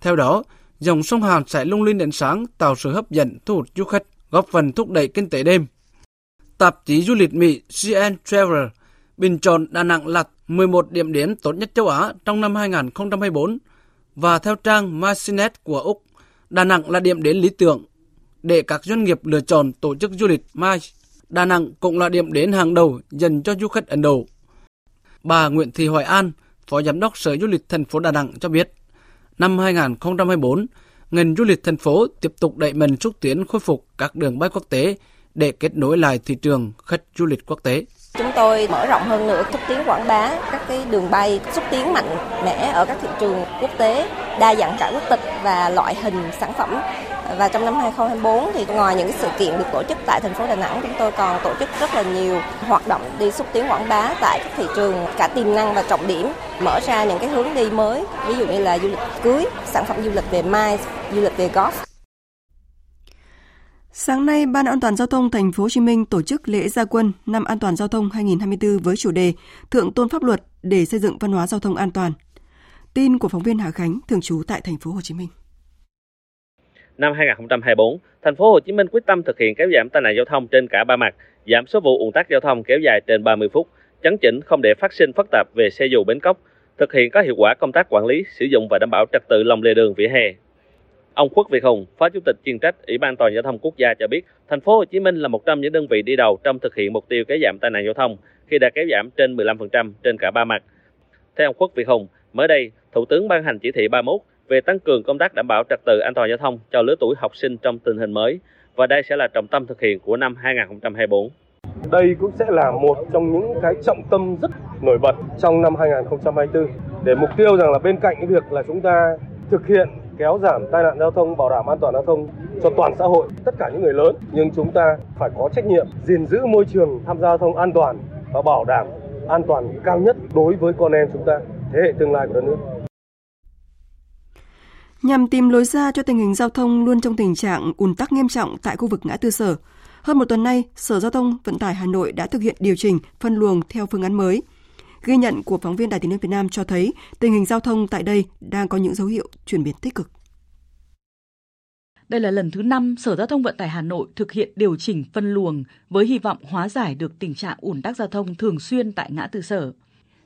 Theo đó, dòng sông Hàn sẽ lung linh ánh sáng tạo sự hấp dẫn thu hút du khách, góp phần thúc đẩy kinh tế đêm. Tạp chí du lịch Mỹ CN Traveler bình chọn Đà Nẵng là 11 điểm đến tốt nhất châu Á trong năm 2024 và theo trang Marcinet của Úc, Đà Nẵng là điểm đến lý tưởng để các doanh nghiệp lựa chọn tổ chức du lịch Mai Đà Nẵng cũng là điểm đến hàng đầu dành cho du khách Ấn Độ. Bà Nguyễn Thị Hoài An, Phó Giám đốc Sở Du lịch thành phố Đà Nẵng cho biết, năm 2024, ngành du lịch thành phố tiếp tục đẩy mạnh xúc tiến khôi phục các đường bay quốc tế để kết nối lại thị trường khách du lịch quốc tế. Chúng tôi mở rộng hơn nữa xúc tiến quảng bá các cái đường bay xúc tiến mạnh mẽ ở các thị trường quốc tế, đa dạng cả quốc tịch và loại hình sản phẩm. Và trong năm 2024 thì ngoài những sự kiện được tổ chức tại thành phố Đà Nẵng, chúng tôi còn tổ chức rất là nhiều hoạt động đi xúc tiến quảng bá tại các thị trường cả tiềm năng và trọng điểm, mở ra những cái hướng đi mới, ví dụ như là du lịch cưới, sản phẩm du lịch về mai, du lịch về golf Sáng nay, Ban An toàn giao thông thành phố Hồ Chí Minh tổ chức lễ gia quân năm an toàn giao thông 2024 với chủ đề Thượng tôn pháp luật để xây dựng văn hóa giao thông an toàn. Tin của phóng viên Hà Khánh thường trú tại thành phố Hồ Chí Minh. Năm 2024, thành phố Hồ Chí Minh quyết tâm thực hiện kéo giảm tai nạn giao thông trên cả ba mặt, giảm số vụ ùn tắc giao thông kéo dài trên 30 phút, chấn chỉnh không để phát sinh phức tạp về xe dù bến cốc, thực hiện có hiệu quả công tác quản lý, sử dụng và đảm bảo trật tự lòng lề đường vỉa hè, Ông Khuất Việt Hùng, Phó Chủ tịch chuyên trách Ủy ban toàn giao thông quốc gia cho biết, thành phố Hồ Chí Minh là một trong những đơn vị đi đầu trong thực hiện mục tiêu kéo giảm tai nạn giao thông khi đã kéo giảm trên 15% trên cả ba mặt. Theo ông Khuất Việt Hùng, mới đây, Thủ tướng ban hành chỉ thị 31 về tăng cường công tác đảm bảo trật tự an toàn giao thông cho lứa tuổi học sinh trong tình hình mới và đây sẽ là trọng tâm thực hiện của năm 2024. Đây cũng sẽ là một trong những cái trọng tâm rất nổi bật trong năm 2024 để mục tiêu rằng là bên cạnh cái việc là chúng ta thực hiện kéo giảm tai nạn giao thông, bảo đảm an toàn giao thông cho toàn xã hội, tất cả những người lớn. Nhưng chúng ta phải có trách nhiệm gìn giữ môi trường tham gia giao thông an toàn và bảo đảm an toàn cao nhất đối với con em chúng ta, thế hệ tương lai của đất nước. Nhằm tìm lối ra cho tình hình giao thông luôn trong tình trạng ùn tắc nghiêm trọng tại khu vực ngã tư sở, hơn một tuần nay, Sở Giao thông Vận tải Hà Nội đã thực hiện điều chỉnh phân luồng theo phương án mới – Ghi nhận của phóng viên Đài tiếng nói Việt Nam cho thấy tình hình giao thông tại đây đang có những dấu hiệu chuyển biến tích cực. Đây là lần thứ 5 Sở Giao thông Vận tải Hà Nội thực hiện điều chỉnh phân luồng với hy vọng hóa giải được tình trạng ủn tắc giao thông thường xuyên tại ngã tư sở.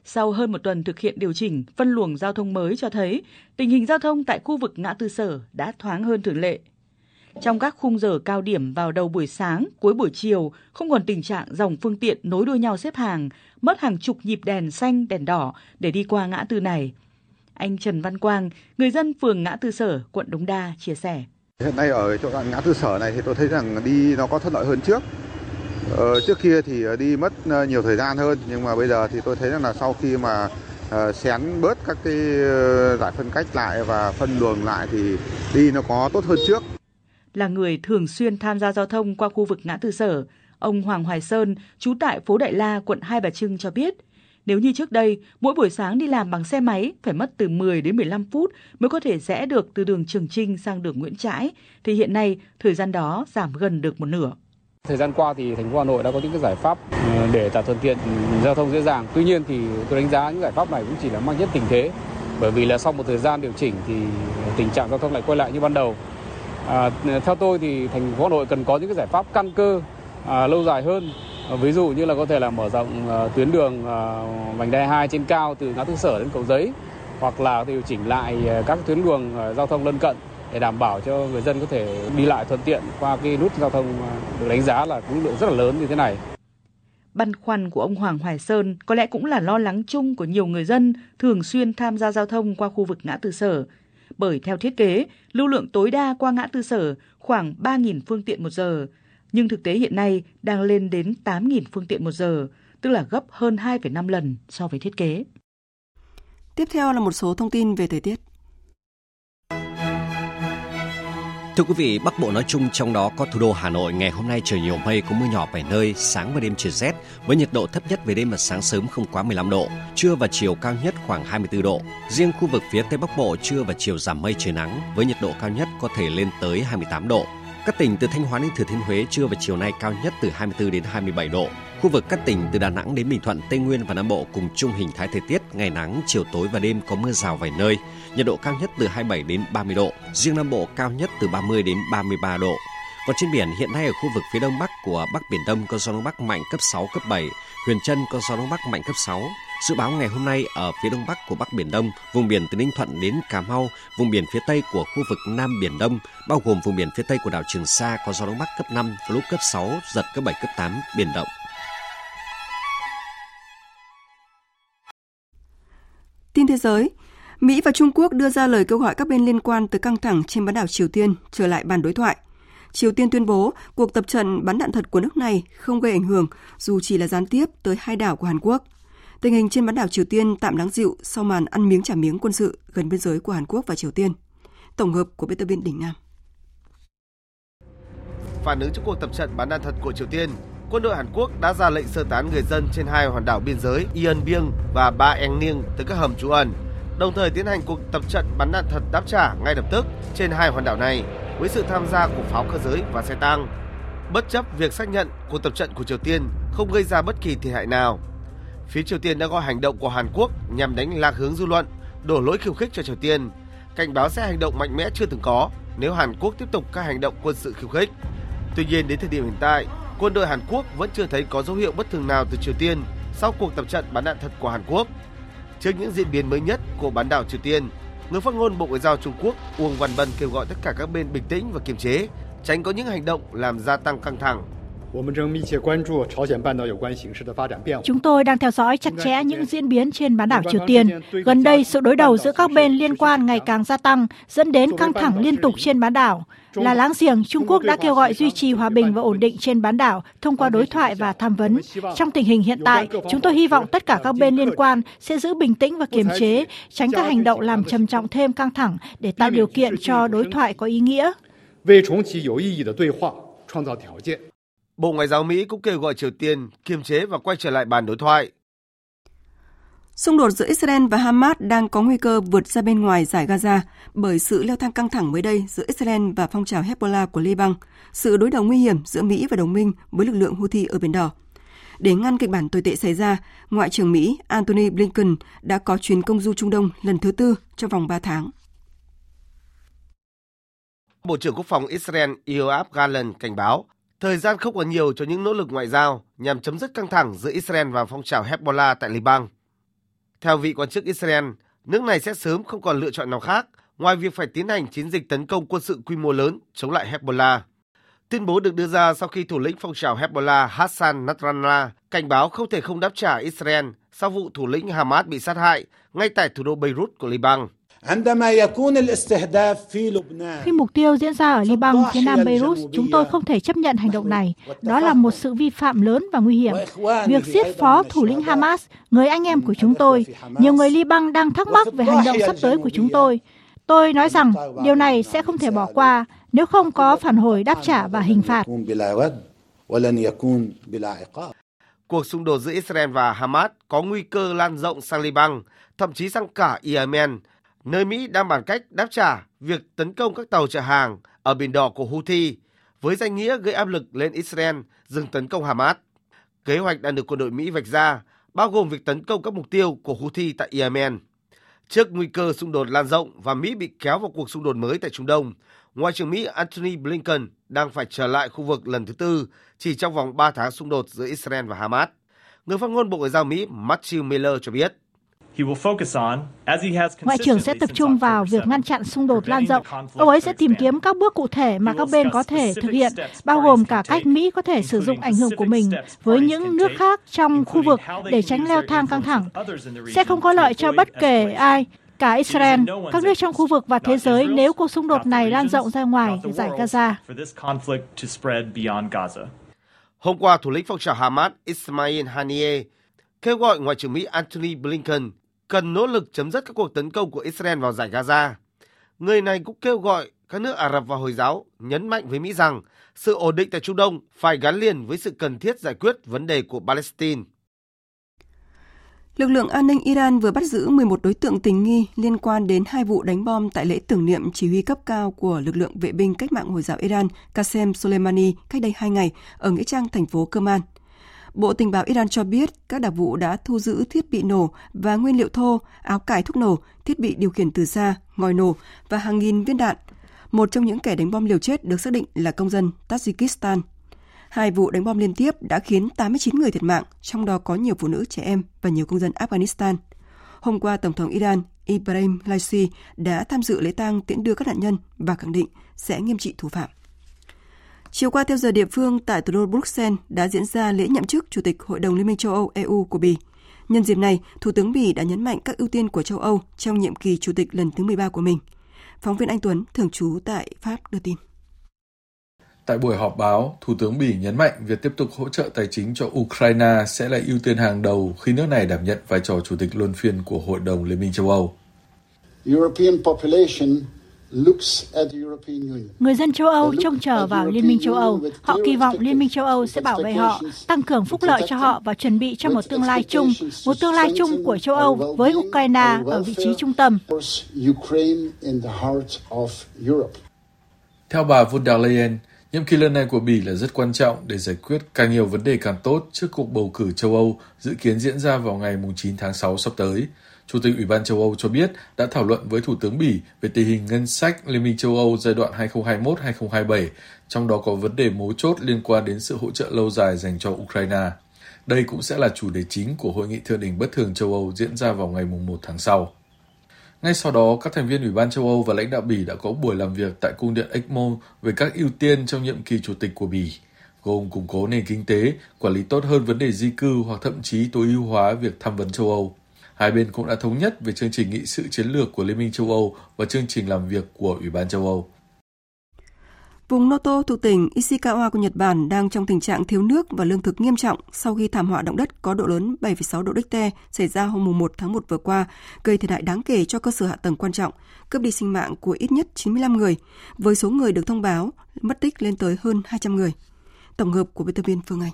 Sau hơn một tuần thực hiện điều chỉnh, phân luồng giao thông mới cho thấy tình hình giao thông tại khu vực ngã tư sở đã thoáng hơn thường lệ. Trong các khung giờ cao điểm vào đầu buổi sáng, cuối buổi chiều, không còn tình trạng dòng phương tiện nối đuôi nhau xếp hàng, mất hàng chục nhịp đèn xanh, đèn đỏ để đi qua ngã tư này. Anh Trần Văn Quang, người dân phường Ngã Tư Sở, quận Đống Đa chia sẻ. Hiện nay ở chỗ đoạn ngã tư sở này thì tôi thấy rằng đi nó có thuận lợi hơn trước. Ờ, trước kia thì đi mất ờ, nhiều thời gian hơn nhưng mà bây giờ thì tôi thấy rằng là sau khi mà uh, xén bớt các cái ờ, giải phân cách lại và phân luồng lại thì đi nó có tốt hơn trước. Là người thường xuyên tham gia giao thông qua khu vực ngã tư sở, ông Hoàng Hoài Sơn, trú tại phố Đại La, quận Hai Bà Trưng cho biết, nếu như trước đây, mỗi buổi sáng đi làm bằng xe máy phải mất từ 10 đến 15 phút mới có thể rẽ được từ đường Trường Trinh sang đường Nguyễn Trãi, thì hiện nay thời gian đó giảm gần được một nửa. Thời gian qua thì thành phố Hà Nội đã có những cái giải pháp ờ, để tạo thuận tiện giao thông dễ dàng. Tuy nhiên thì tôi đánh giá những giải pháp này cũng chỉ là mang nhất tình thế. Bởi vì là sau một thời gian điều chỉnh thì tình trạng giao thông lại quay lại như ban đầu. À, theo tôi thì thành phố Hà Nội cần có những cái giải pháp căn cơ à, lâu dài hơn À, ví dụ như là có thể là mở rộng à, tuyến đường à, vành đai 2 trên cao từ ngã tư sở đến cầu giấy hoặc là điều chỉnh lại à, các tuyến đường à, giao thông lân cận để đảm bảo cho người dân có thể đi lại thuận tiện qua cái nút giao thông à, được đánh giá là cũng lượng rất là lớn như thế này. Băn khoăn của ông Hoàng Hoài Sơn có lẽ cũng là lo lắng chung của nhiều người dân thường xuyên tham gia giao thông qua khu vực ngã tư sở. Bởi theo thiết kế, lưu lượng tối đa qua ngã tư sở khoảng 3.000 phương tiện một giờ, nhưng thực tế hiện nay đang lên đến 8.000 phương tiện một giờ, tức là gấp hơn 2,5 lần so với thiết kế. Tiếp theo là một số thông tin về thời tiết. Thưa quý vị, Bắc Bộ nói chung trong đó có thủ đô Hà Nội ngày hôm nay trời nhiều mây có mưa nhỏ vài nơi, sáng và đêm trời rét với nhiệt độ thấp nhất về đêm và sáng sớm không quá 15 độ, trưa và chiều cao nhất khoảng 24 độ. Riêng khu vực phía Tây Bắc Bộ trưa và chiều giảm mây trời nắng với nhiệt độ cao nhất có thể lên tới 28 độ. Các tỉnh từ Thanh Hóa đến Thừa Thiên Huế trưa và chiều nay cao nhất từ 24 đến 27 độ. Khu vực các tỉnh từ Đà Nẵng đến Bình Thuận, Tây Nguyên và Nam Bộ cùng chung hình thái thời tiết ngày nắng, chiều tối và đêm có mưa rào vài nơi. Nhiệt độ cao nhất từ 27 đến 30 độ, riêng Nam Bộ cao nhất từ 30 đến 33 độ. Còn trên biển hiện nay ở khu vực phía đông bắc của Bắc Biển Đông có gió đông bắc mạnh cấp 6, cấp 7, Huyền Trân có gió đông bắc mạnh cấp 6, Dự báo ngày hôm nay ở phía đông bắc của Bắc Biển Đông, vùng biển từ Ninh Thuận đến Cà Mau, vùng biển phía tây của khu vực Nam Biển Đông, bao gồm vùng biển phía tây của đảo Trường Sa có gió đông bắc cấp 5, có lúc cấp 6, giật cấp 7, cấp 8, biển động. Tin thế giới, Mỹ và Trung Quốc đưa ra lời kêu gọi các bên liên quan tới căng thẳng trên bán đảo Triều Tiên trở lại bàn đối thoại. Triều Tiên tuyên bố cuộc tập trận bắn đạn thật của nước này không gây ảnh hưởng dù chỉ là gián tiếp tới hai đảo của Hàn Quốc. Tình hình trên bán đảo Triều Tiên tạm lắng dịu sau màn ăn miếng trả miếng quân sự gần biên giới của Hàn Quốc và Triều Tiên. Tổng hợp của biên tập viên Đình Nam. Phản ứng trước cuộc tập trận bắn đạn thật của Triều Tiên, quân đội Hàn Quốc đã ra lệnh sơ tán người dân trên hai hòn đảo biên giới Yên Biêng và Ba Eng Niêng tới các hầm trú ẩn, đồng thời tiến hành cuộc tập trận bắn đạn thật đáp trả ngay lập tức trên hai hòn đảo này với sự tham gia của pháo cơ giới và xe tăng. Bất chấp việc xác nhận cuộc tập trận của Triều Tiên không gây ra bất kỳ thiệt hại nào, phía Triều Tiên đã gọi hành động của Hàn Quốc nhằm đánh lạc hướng dư luận, đổ lỗi khiêu khích cho Triều Tiên, cảnh báo sẽ hành động mạnh mẽ chưa từng có nếu Hàn Quốc tiếp tục các hành động quân sự khiêu khích. Tuy nhiên đến thời điểm hiện tại, quân đội Hàn Quốc vẫn chưa thấy có dấu hiệu bất thường nào từ Triều Tiên sau cuộc tập trận bắn đạn thật của Hàn Quốc. Trước những diễn biến mới nhất của bán đảo Triều Tiên, người phát ngôn Bộ Ngoại giao Trung Quốc Uông Văn Bân kêu gọi tất cả các bên bình tĩnh và kiềm chế, tránh có những hành động làm gia tăng căng thẳng Chúng tôi đang theo dõi chặt chẽ những diễn biến trên bán đảo Triều Tiên. Gần đây, sự đối đầu giữa các bên liên quan ngày càng gia tăng, dẫn đến căng thẳng liên tục trên bán đảo. Là láng giềng, Trung Quốc đã kêu gọi duy trì hòa bình và ổn định trên bán đảo thông qua đối thoại và tham vấn. Trong tình hình hiện tại, chúng tôi hy vọng tất cả các bên liên quan sẽ giữ bình tĩnh và kiềm chế, tránh các hành động làm trầm trọng thêm căng thẳng để tạo điều kiện cho đối thoại có ý nghĩa. Bộ Ngoại giao Mỹ cũng kêu gọi Triều Tiên kiềm chế và quay trở lại bàn đối thoại. Xung đột giữa Israel và Hamas đang có nguy cơ vượt ra bên ngoài giải Gaza bởi sự leo thang căng thẳng mới đây giữa Israel và phong trào Hezbollah của Liban, sự đối đầu nguy hiểm giữa Mỹ và đồng minh với lực lượng Houthi ở Biển Đỏ. Để ngăn kịch bản tồi tệ xảy ra, Ngoại trưởng Mỹ Antony Blinken đã có chuyến công du Trung Đông lần thứ tư trong vòng 3 tháng. Bộ trưởng Quốc phòng Israel Yoav Gallant cảnh báo Thời gian không còn nhiều cho những nỗ lực ngoại giao nhằm chấm dứt căng thẳng giữa Israel và phong trào Hezbollah tại Liban. Theo vị quan chức Israel, nước này sẽ sớm không còn lựa chọn nào khác ngoài việc phải tiến hành chiến dịch tấn công quân sự quy mô lớn chống lại Hezbollah. Tuyên bố được đưa ra sau khi thủ lĩnh phong trào Hezbollah Hassan Nasrallah cảnh báo không thể không đáp trả Israel sau vụ thủ lĩnh Hamas bị sát hại ngay tại thủ đô Beirut của Liban. Khi mục tiêu diễn ra ở Liban, phía nam Beirut, chúng tôi không thể chấp nhận hành động này. Đó là một sự vi phạm lớn và nguy hiểm. Việc giết phó thủ lĩnh Hamas, người anh em của chúng tôi, nhiều người Liban đang thắc mắc về hành động sắp tới của chúng tôi. Tôi nói rằng điều này sẽ không thể bỏ qua nếu không có phản hồi đáp trả và hình phạt. Cuộc xung đột giữa Israel và Hamas có nguy cơ lan rộng sang Liban, thậm chí sang cả Yemen, nơi Mỹ đang bàn cách đáp trả việc tấn công các tàu chở hàng ở Biển Đỏ của Houthi với danh nghĩa gây áp lực lên Israel dừng tấn công Hamas. Kế hoạch đang được quân đội Mỹ vạch ra, bao gồm việc tấn công các mục tiêu của Houthi tại Yemen. Trước nguy cơ xung đột lan rộng và Mỹ bị kéo vào cuộc xung đột mới tại Trung Đông, Ngoại trưởng Mỹ Antony Blinken đang phải trở lại khu vực lần thứ tư chỉ trong vòng 3 tháng xung đột giữa Israel và Hamas. Người phát ngôn Bộ Ngoại giao Mỹ Matthew Miller cho biết. Ngoại trưởng sẽ tập trung vào việc ngăn chặn xung đột lan rộng. Ông ấy sẽ tìm kiếm các bước cụ thể mà các bên có thể thực hiện, bao gồm cả cách Mỹ có thể sử dụng ảnh hưởng của mình với những nước khác trong khu vực để tránh leo thang căng thẳng. Sẽ không có lợi cho bất kể ai, cả Israel, các nước trong khu vực và thế giới nếu cuộc xung đột này lan rộng ra ngoài giải Gaza. Hôm qua, thủ lĩnh phong trào Hamas Ismail Haniyeh kêu gọi Ngoại trưởng Mỹ Antony Blinken cần nỗ lực chấm dứt các cuộc tấn công của Israel vào giải Gaza. Người này cũng kêu gọi các nước Ả Rập và Hồi giáo nhấn mạnh với Mỹ rằng sự ổn định tại Trung Đông phải gắn liền với sự cần thiết giải quyết vấn đề của Palestine. Lực lượng an ninh Iran vừa bắt giữ 11 đối tượng tình nghi liên quan đến hai vụ đánh bom tại lễ tưởng niệm chỉ huy cấp cao của lực lượng vệ binh cách mạng Hồi giáo Iran, Qasem Soleimani, cách đây hai ngày ở nghĩa trang thành phố Kerman. Bộ Tình báo Iran cho biết các đặc vụ đã thu giữ thiết bị nổ và nguyên liệu thô, áo cải thuốc nổ, thiết bị điều khiển từ xa, ngòi nổ và hàng nghìn viên đạn. Một trong những kẻ đánh bom liều chết được xác định là công dân Tajikistan. Hai vụ đánh bom liên tiếp đã khiến 89 người thiệt mạng, trong đó có nhiều phụ nữ, trẻ em và nhiều công dân Afghanistan. Hôm qua, Tổng thống Iran Ibrahim Raisi đã tham dự lễ tang tiễn đưa các nạn nhân và khẳng định sẽ nghiêm trị thủ phạm. Chiều qua theo giờ địa phương tại thủ đô Bruxelles đã diễn ra lễ nhậm chức Chủ tịch Hội đồng Liên minh châu Âu EU của Bỉ. Nhân dịp này, Thủ tướng Bỉ đã nhấn mạnh các ưu tiên của châu Âu trong nhiệm kỳ Chủ tịch lần thứ 13 của mình. Phóng viên Anh Tuấn, thường trú tại Pháp đưa tin. Tại buổi họp báo, Thủ tướng Bỉ nhấn mạnh việc tiếp tục hỗ trợ tài chính cho Ukraine sẽ là ưu tiên hàng đầu khi nước này đảm nhận vai trò chủ tịch luân phiên của Hội đồng Liên minh châu Âu. Người dân châu Âu trông chờ vào Liên minh châu Âu. Họ kỳ vọng Liên minh châu Âu sẽ bảo vệ họ, tăng cường phúc lợi cho họ và chuẩn bị cho một tương lai chung, một tương lai chung của châu Âu với Ukraine ở vị trí trung tâm. Theo bà von der Leyen, Nhiệm kỳ lần này của Bỉ là rất quan trọng để giải quyết càng nhiều vấn đề càng tốt trước cuộc bầu cử châu Âu dự kiến diễn ra vào ngày 9 tháng 6 sắp tới. Chủ tịch Ủy ban châu Âu cho biết đã thảo luận với Thủ tướng Bỉ về tình hình ngân sách Liên minh châu Âu giai đoạn 2021-2027, trong đó có vấn đề mấu chốt liên quan đến sự hỗ trợ lâu dài dành cho Ukraine. Đây cũng sẽ là chủ đề chính của Hội nghị thượng đỉnh bất thường châu Âu diễn ra vào ngày 1 tháng sau. Ngay sau đó, các thành viên Ủy ban châu Âu và lãnh đạo Bỉ đã có buổi làm việc tại cung điện ECMO về các ưu tiên trong nhiệm kỳ chủ tịch của Bỉ, gồm củng cố nền kinh tế, quản lý tốt hơn vấn đề di cư hoặc thậm chí tối ưu hóa việc tham vấn châu Âu. Hai bên cũng đã thống nhất về chương trình nghị sự chiến lược của Liên minh châu Âu và chương trình làm việc của Ủy ban châu Âu. Vùng Noto thuộc tỉnh Ishikawa của Nhật Bản đang trong tình trạng thiếu nước và lương thực nghiêm trọng sau khi thảm họa động đất có độ lớn 7,6 độ Richter xảy ra hôm 1 tháng 1 vừa qua, gây thiệt hại đáng kể cho cơ sở hạ tầng quan trọng, cướp đi sinh mạng của ít nhất 95 người, với số người được thông báo mất tích lên tới hơn 200 người. Tổng hợp của biên tập viên Phương Anh.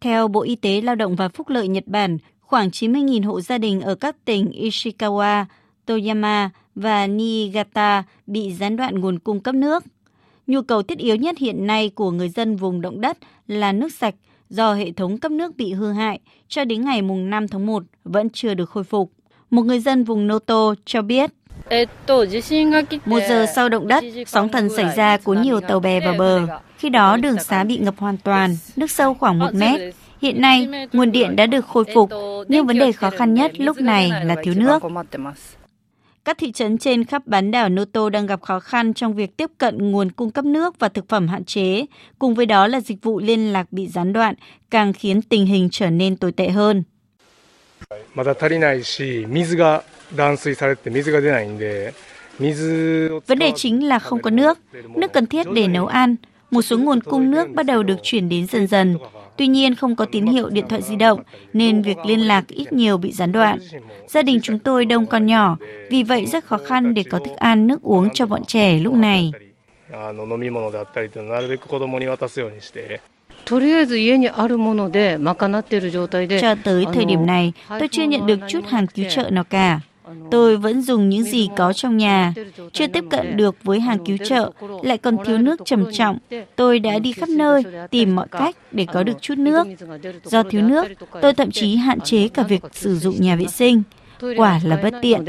Theo Bộ Y tế Lao động và Phúc lợi Nhật Bản, khoảng 90.000 hộ gia đình ở các tỉnh Ishikawa, Toyama và Niigata bị gián đoạn nguồn cung cấp nước. Nhu cầu thiết yếu nhất hiện nay của người dân vùng động đất là nước sạch do hệ thống cấp nước bị hư hại cho đến ngày 5 tháng 1 vẫn chưa được khôi phục. Một người dân vùng Noto cho biết, một giờ sau động đất, sóng thần xảy ra cuốn nhiều tàu bè vào bờ. Khi đó đường xá bị ngập hoàn toàn, nước sâu khoảng một mét. Hiện nay, nguồn điện đã được khôi phục, nhưng vấn đề khó khăn nhất lúc này là thiếu nước. Các thị trấn trên khắp bán đảo Noto đang gặp khó khăn trong việc tiếp cận nguồn cung cấp nước và thực phẩm hạn chế, cùng với đó là dịch vụ liên lạc bị gián đoạn, càng khiến tình hình trở nên tồi tệ hơn. Vấn đề chính là không có nước, nước cần thiết để nấu ăn. Một số nguồn cung nước bắt đầu được chuyển đến dần dần. Tuy nhiên không có tín hiệu điện thoại di động nên việc liên lạc ít nhiều bị gián đoạn. Gia đình chúng tôi đông con nhỏ, vì vậy rất khó khăn để có thức ăn, nước uống cho bọn trẻ lúc này. Cho tới thời điểm này, tôi chưa nhận được chút hàng cứu trợ nào cả. Tôi vẫn dùng những gì có trong nhà, chưa tiếp cận được với hàng cứu trợ, lại còn thiếu nước trầm trọng. Tôi đã đi khắp nơi, tìm mọi cách để có được chút nước. Do thiếu nước, tôi thậm chí hạn chế cả việc sử dụng nhà vệ sinh. Quả là bất tiện.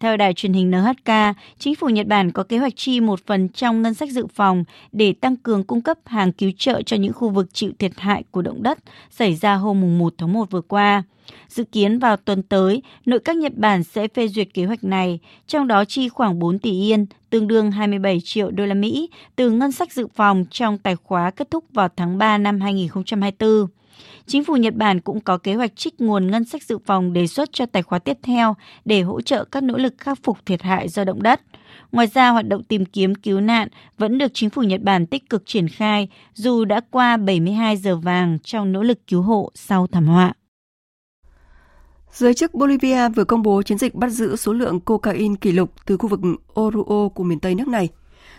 Theo đài truyền hình NHK, chính phủ Nhật Bản có kế hoạch chi một phần trong ngân sách dự phòng để tăng cường cung cấp hàng cứu trợ cho những khu vực chịu thiệt hại của động đất xảy ra hôm 1 tháng 1 vừa qua. Dự kiến vào tuần tới, nội các Nhật Bản sẽ phê duyệt kế hoạch này, trong đó chi khoảng 4 tỷ yên, tương đương 27 triệu đô la Mỹ, từ ngân sách dự phòng trong tài khóa kết thúc vào tháng 3 năm 2024. Chính phủ Nhật Bản cũng có kế hoạch trích nguồn ngân sách dự phòng đề xuất cho tài khoá tiếp theo để hỗ trợ các nỗ lực khắc phục thiệt hại do động đất. Ngoài ra, hoạt động tìm kiếm cứu nạn vẫn được chính phủ Nhật Bản tích cực triển khai dù đã qua 72 giờ vàng trong nỗ lực cứu hộ sau thảm họa. Giới chức Bolivia vừa công bố chiến dịch bắt giữ số lượng cocaine kỷ lục từ khu vực Oruro của miền Tây nước này.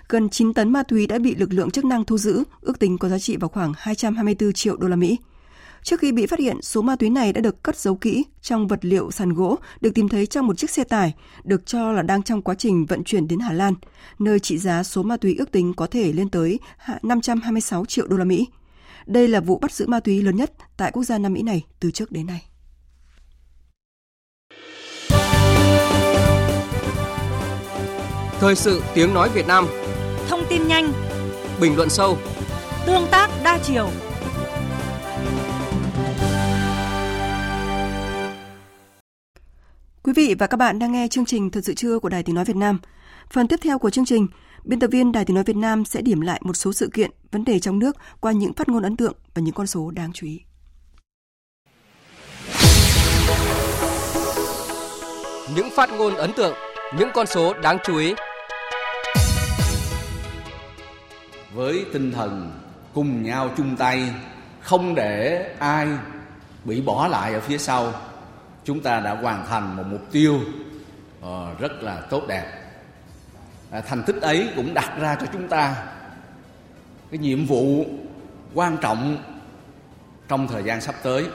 Gần 9 tấn ma túy đã bị lực lượng chức năng thu giữ, ước tính có giá trị vào khoảng 224 triệu đô la Mỹ. Trước khi bị phát hiện, số ma túy này đã được cất giấu kỹ trong vật liệu sàn gỗ được tìm thấy trong một chiếc xe tải, được cho là đang trong quá trình vận chuyển đến Hà Lan, nơi trị giá số ma túy ước tính có thể lên tới 526 triệu đô la Mỹ. Đây là vụ bắt giữ ma túy lớn nhất tại quốc gia Nam Mỹ này từ trước đến nay. Thời sự tiếng nói Việt Nam Thông tin nhanh Bình luận sâu Tương tác đa chiều Quý vị và các bạn đang nghe chương trình Thật sự trưa của Đài Tiếng Nói Việt Nam. Phần tiếp theo của chương trình, biên tập viên Đài Tiếng Nói Việt Nam sẽ điểm lại một số sự kiện, vấn đề trong nước qua những phát ngôn ấn tượng và những con số đáng chú ý. Những phát ngôn ấn tượng, những con số đáng chú ý. Với tinh thần cùng nhau chung tay, không để ai bị bỏ lại ở phía sau chúng ta đã hoàn thành một mục tiêu ờ, rất là tốt đẹp. À, thành tích ấy cũng đặt ra cho chúng ta cái nhiệm vụ quan trọng trong thời gian sắp tới.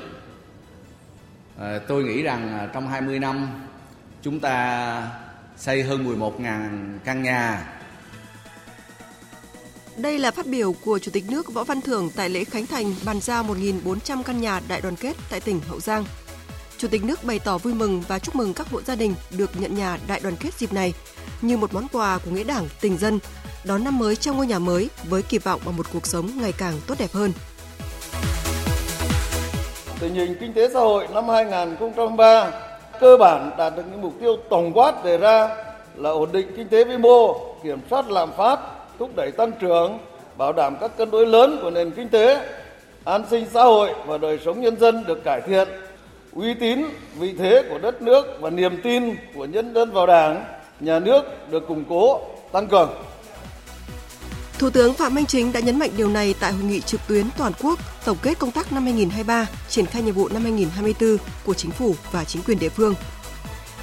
À, tôi nghĩ rằng à, trong 20 năm chúng ta xây hơn 11.000 căn nhà đây là phát biểu của Chủ tịch nước Võ Văn Thưởng tại lễ khánh thành bàn giao 1.400 căn nhà đại đoàn kết tại tỉnh Hậu Giang. Chủ tịch nước bày tỏ vui mừng và chúc mừng các hộ gia đình được nhận nhà đại đoàn kết dịp này như một món quà của nghĩa đảng tình dân đón năm mới trong ngôi nhà mới với kỳ vọng vào một cuộc sống ngày càng tốt đẹp hơn. Tình hình kinh tế xã hội năm 2023 cơ bản đạt được những mục tiêu tổng quát đề ra là ổn định kinh tế vĩ mô, kiểm soát lạm phát, thúc đẩy tăng trưởng, bảo đảm các cân đối lớn của nền kinh tế, an sinh xã hội và đời sống nhân dân được cải thiện, uy tín, vị thế của đất nước và niềm tin của nhân dân vào Đảng, nhà nước được củng cố, tăng cường. Thủ tướng Phạm Minh Chính đã nhấn mạnh điều này tại hội nghị trực tuyến toàn quốc tổng kết công tác năm 2023, triển khai nhiệm vụ năm 2024 của chính phủ và chính quyền địa phương.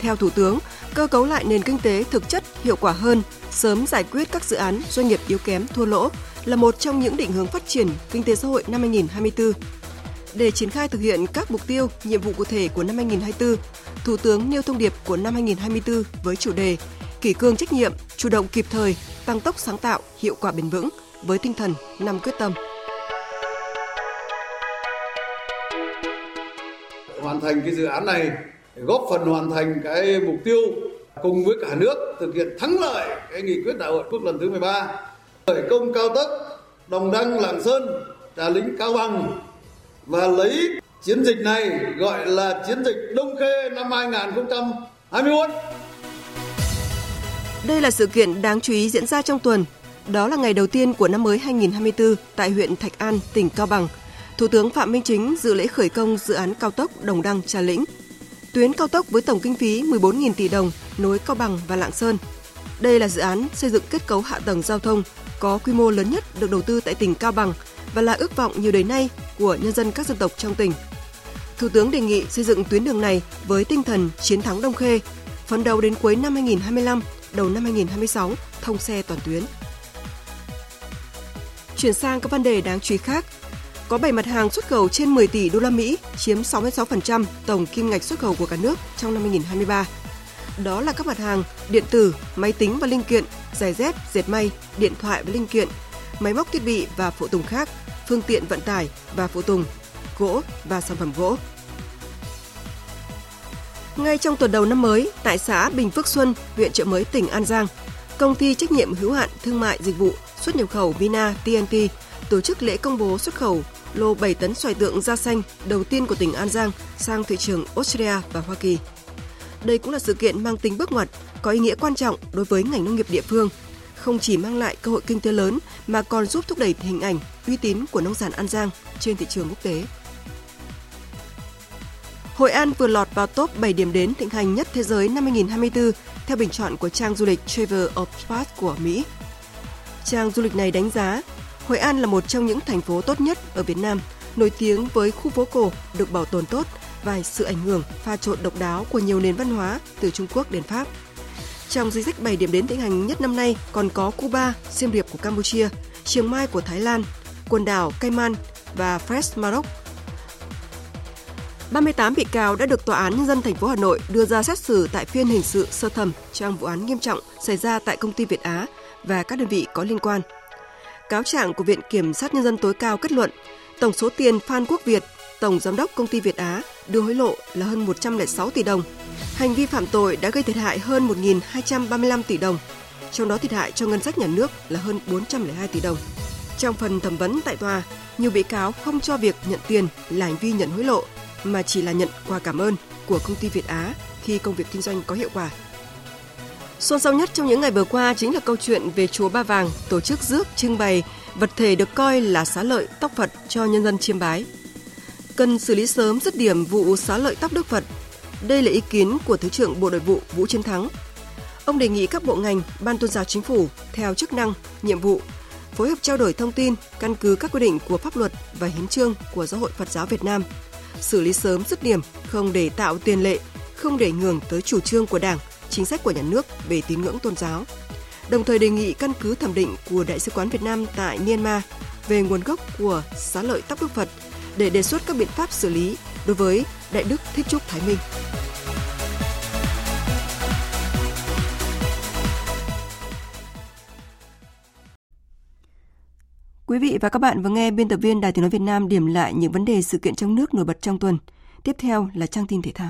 Theo Thủ tướng, cơ cấu lại nền kinh tế thực chất hiệu quả hơn, sớm giải quyết các dự án doanh nghiệp yếu kém thua lỗ là một trong những định hướng phát triển kinh tế xã hội năm 2024 để triển khai thực hiện các mục tiêu, nhiệm vụ cụ thể của năm 2024, Thủ tướng nêu thông điệp của năm 2024 với chủ đề kỷ cương trách nhiệm, chủ động kịp thời, tăng tốc sáng tạo, hiệu quả bền vững với tinh thần năm quyết tâm. Hoàn thành cái dự án này góp phần hoàn thành cái mục tiêu cùng với cả nước thực hiện thắng lợi cái nghị quyết đại hội quốc lần thứ 13 khởi công cao tốc Đồng Đăng Lạng Sơn Trà lĩnh Cao Bằng và lấy chiến dịch này gọi là chiến dịch Đông Khê năm 2021. Đây là sự kiện đáng chú ý diễn ra trong tuần. Đó là ngày đầu tiên của năm mới 2024 tại huyện Thạch An, tỉnh Cao Bằng. Thủ tướng Phạm Minh Chính dự lễ khởi công dự án cao tốc Đồng Đăng Trà Lĩnh. Tuyến cao tốc với tổng kinh phí 14.000 tỷ đồng nối Cao Bằng và Lạng Sơn. Đây là dự án xây dựng kết cấu hạ tầng giao thông có quy mô lớn nhất được đầu tư tại tỉnh Cao Bằng và là ước vọng nhiều đời nay của nhân dân các dân tộc trong tỉnh. Thủ tướng đề nghị xây dựng tuyến đường này với tinh thần chiến thắng Đông Khê, phấn đấu đến cuối năm 2025, đầu năm 2026 thông xe toàn tuyến. Chuyển sang các vấn đề đáng chú ý khác. Có 7 mặt hàng xuất khẩu trên 10 tỷ đô la Mỹ, chiếm 66% tổng kim ngạch xuất khẩu của cả nước trong năm 2023. Đó là các mặt hàng điện tử, máy tính và linh kiện, giày dép, dệt may, điện thoại và linh kiện, máy móc thiết bị và phụ tùng khác, phương tiện vận tải và phụ tùng, gỗ và sản phẩm gỗ. Ngay trong tuần đầu năm mới, tại xã Bình Phước Xuân, huyện Trợ Mới, tỉnh An Giang, công ty trách nhiệm hữu hạn thương mại dịch vụ xuất nhập khẩu Vina TNT tổ chức lễ công bố xuất khẩu lô 7 tấn xoài tượng da xanh đầu tiên của tỉnh An Giang sang thị trường Australia và Hoa Kỳ. Đây cũng là sự kiện mang tính bước ngoặt, có ý nghĩa quan trọng đối với ngành nông nghiệp địa phương, không chỉ mang lại cơ hội kinh tế lớn mà còn giúp thúc đẩy hình ảnh, uy tín của nông sản An Giang trên thị trường quốc tế. Hội An vừa lọt vào top 7 điểm đến thịnh hành nhất thế giới năm 2024 theo bình chọn của trang du lịch Travel of Sport của Mỹ. Trang du lịch này đánh giá Hội An là một trong những thành phố tốt nhất ở Việt Nam, nổi tiếng với khu phố cổ được bảo tồn tốt và sự ảnh hưởng pha trộn độc đáo của nhiều nền văn hóa từ Trung Quốc đến Pháp. Trong danh sách 7 điểm đến thịnh hành nhất năm nay còn có Cuba, Siem Reap của Campuchia, Chiang Mai của Thái Lan, quần đảo Cayman và Fresh Maroc 38 bị cáo đã được Tòa án Nhân dân thành phố Hà Nội đưa ra xét xử tại phiên hình sự sơ thẩm trong vụ án nghiêm trọng xảy ra tại công ty Việt Á và các đơn vị có liên quan. Cáo trạng của Viện Kiểm sát Nhân dân tối cao kết luận tổng số tiền Phan Quốc Việt, Tổng Giám đốc Công ty Việt Á đưa hối lộ là hơn 106 tỷ đồng. Hành vi phạm tội đã gây thiệt hại hơn 1.235 tỷ đồng, trong đó thiệt hại cho ngân sách nhà nước là hơn 402 tỷ đồng. Trong phần thẩm vấn tại tòa, nhiều bị cáo không cho việc nhận tiền là hành vi nhận hối lộ mà chỉ là nhận quà cảm ơn của công ty Việt Á khi công việc kinh doanh có hiệu quả. Xôn xao nhất trong những ngày vừa qua chính là câu chuyện về chùa Ba Vàng tổ chức rước trưng bày vật thể được coi là xá lợi tóc Phật cho nhân dân chiêm bái. Cần xử lý sớm dứt điểm vụ xá lợi tóc Đức Phật. Đây là ý kiến của Thứ trưởng Bộ Nội vụ Vũ Chiến Thắng. Ông đề nghị các bộ ngành, ban tôn giáo chính phủ theo chức năng, nhiệm vụ phối hợp trao đổi thông tin căn cứ các quy định của pháp luật và hiến trương của Giáo hội Phật giáo Việt Nam xử lý sớm dứt điểm, không để tạo tiền lệ, không để ngừng tới chủ trương của Đảng, chính sách của nhà nước về tín ngưỡng tôn giáo. Đồng thời đề nghị căn cứ thẩm định của Đại sứ quán Việt Nam tại Myanmar về nguồn gốc của xá lợi tóc Đức Phật để đề xuất các biện pháp xử lý đối với Đại Đức Thích Trúc Thái Minh. Quý vị và các bạn vừa nghe biên tập viên Đài Tiếng nói Việt Nam điểm lại những vấn đề sự kiện trong nước nổi bật trong tuần. Tiếp theo là trang tin thể thao.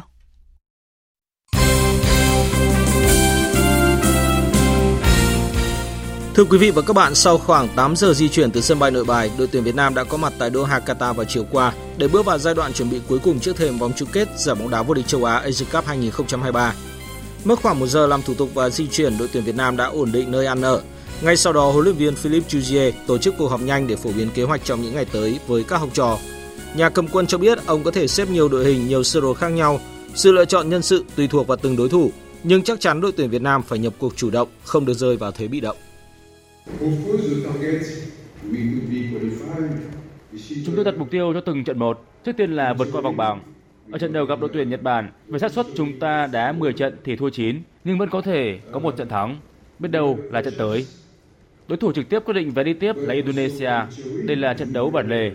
Thưa quý vị và các bạn, sau khoảng 8 giờ di chuyển từ sân bay Nội Bài, đội tuyển Việt Nam đã có mặt tại Doha, Qatar vào chiều qua để bước vào giai đoạn chuẩn bị cuối cùng trước thềm vòng chung kết giải bóng đá vô địch châu Á Asian Cup 2023. Mất khoảng một giờ làm thủ tục và di chuyển, đội tuyển Việt Nam đã ổn định nơi ăn ở, ngay sau đó, huấn luyện viên Philippe Chuzier tổ chức cuộc họp nhanh để phổ biến kế hoạch trong những ngày tới với các học trò. Nhà cầm quân cho biết ông có thể xếp nhiều đội hình, nhiều sơ đồ khác nhau. Sự lựa chọn nhân sự tùy thuộc vào từng đối thủ, nhưng chắc chắn đội tuyển Việt Nam phải nhập cuộc chủ động, không được rơi vào thế bị động. Chúng tôi đặt mục tiêu cho từng trận một. Trước tiên là vượt qua vòng bảng. Ở trận đầu gặp đội tuyển Nhật Bản, với xác suất chúng ta đá 10 trận thì thua 9, nhưng vẫn có thể có một trận thắng. Biết đâu là trận tới. Đối thủ trực tiếp quyết định vé đi tiếp là Indonesia. Đây là trận đấu bản lề.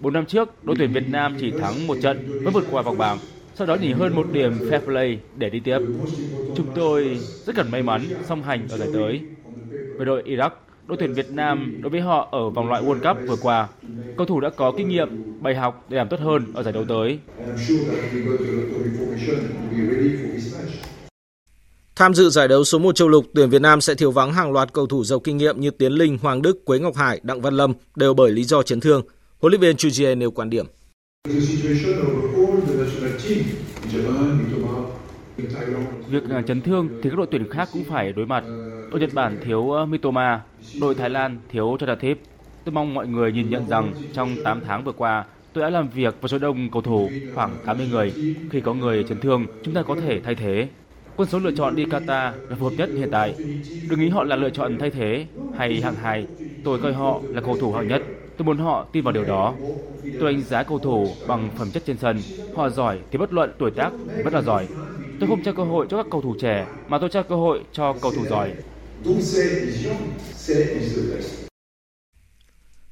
Bốn năm trước, đội tuyển Việt Nam chỉ thắng một trận mới vượt qua vòng bảng. Sau đó chỉ hơn một điểm fair play để đi tiếp. Chúng tôi rất cần may mắn song hành ở giải tới. Về đội Iraq, đội tuyển Việt Nam đối với họ ở vòng loại World Cup vừa qua, cầu thủ đã có kinh nghiệm, bài học để làm tốt hơn ở giải đấu tới. Tham dự giải đấu số 1 châu lục, tuyển Việt Nam sẽ thiếu vắng hàng loạt cầu thủ giàu kinh nghiệm như Tiến Linh, Hoàng Đức, Quế Ngọc Hải, Đặng Văn Lâm đều bởi lý do chấn thương. Huấn luyện viên Chujie nêu quan điểm. Việc à, chấn thương thì các đội tuyển khác cũng phải đối mặt. Đội Nhật Bản thiếu ờ, Mitoma, đội Thái Lan thiếu Chadathip. Tôi mong mọi người nhìn nhận rằng trong 8 tháng vừa qua, tôi đã làm việc với số đông cầu thủ khoảng 80 người. Khi có người chấn thương, chúng ta có thể thay thế. Quân số lựa chọn đi Qatar là phù hợp nhất hiện tại. Đừng nghĩ họ là lựa chọn thay thế hay hạng hai. Tôi coi họ là cầu thủ hạng nhất. Tôi muốn họ tin vào điều đó. Tôi đánh giá cầu thủ bằng phẩm chất trên sân. Họ giỏi thì bất luận tuổi tác rất là giỏi. Tôi không trao cơ hội cho các cầu thủ trẻ mà tôi trao cơ hội cho cầu thủ giỏi.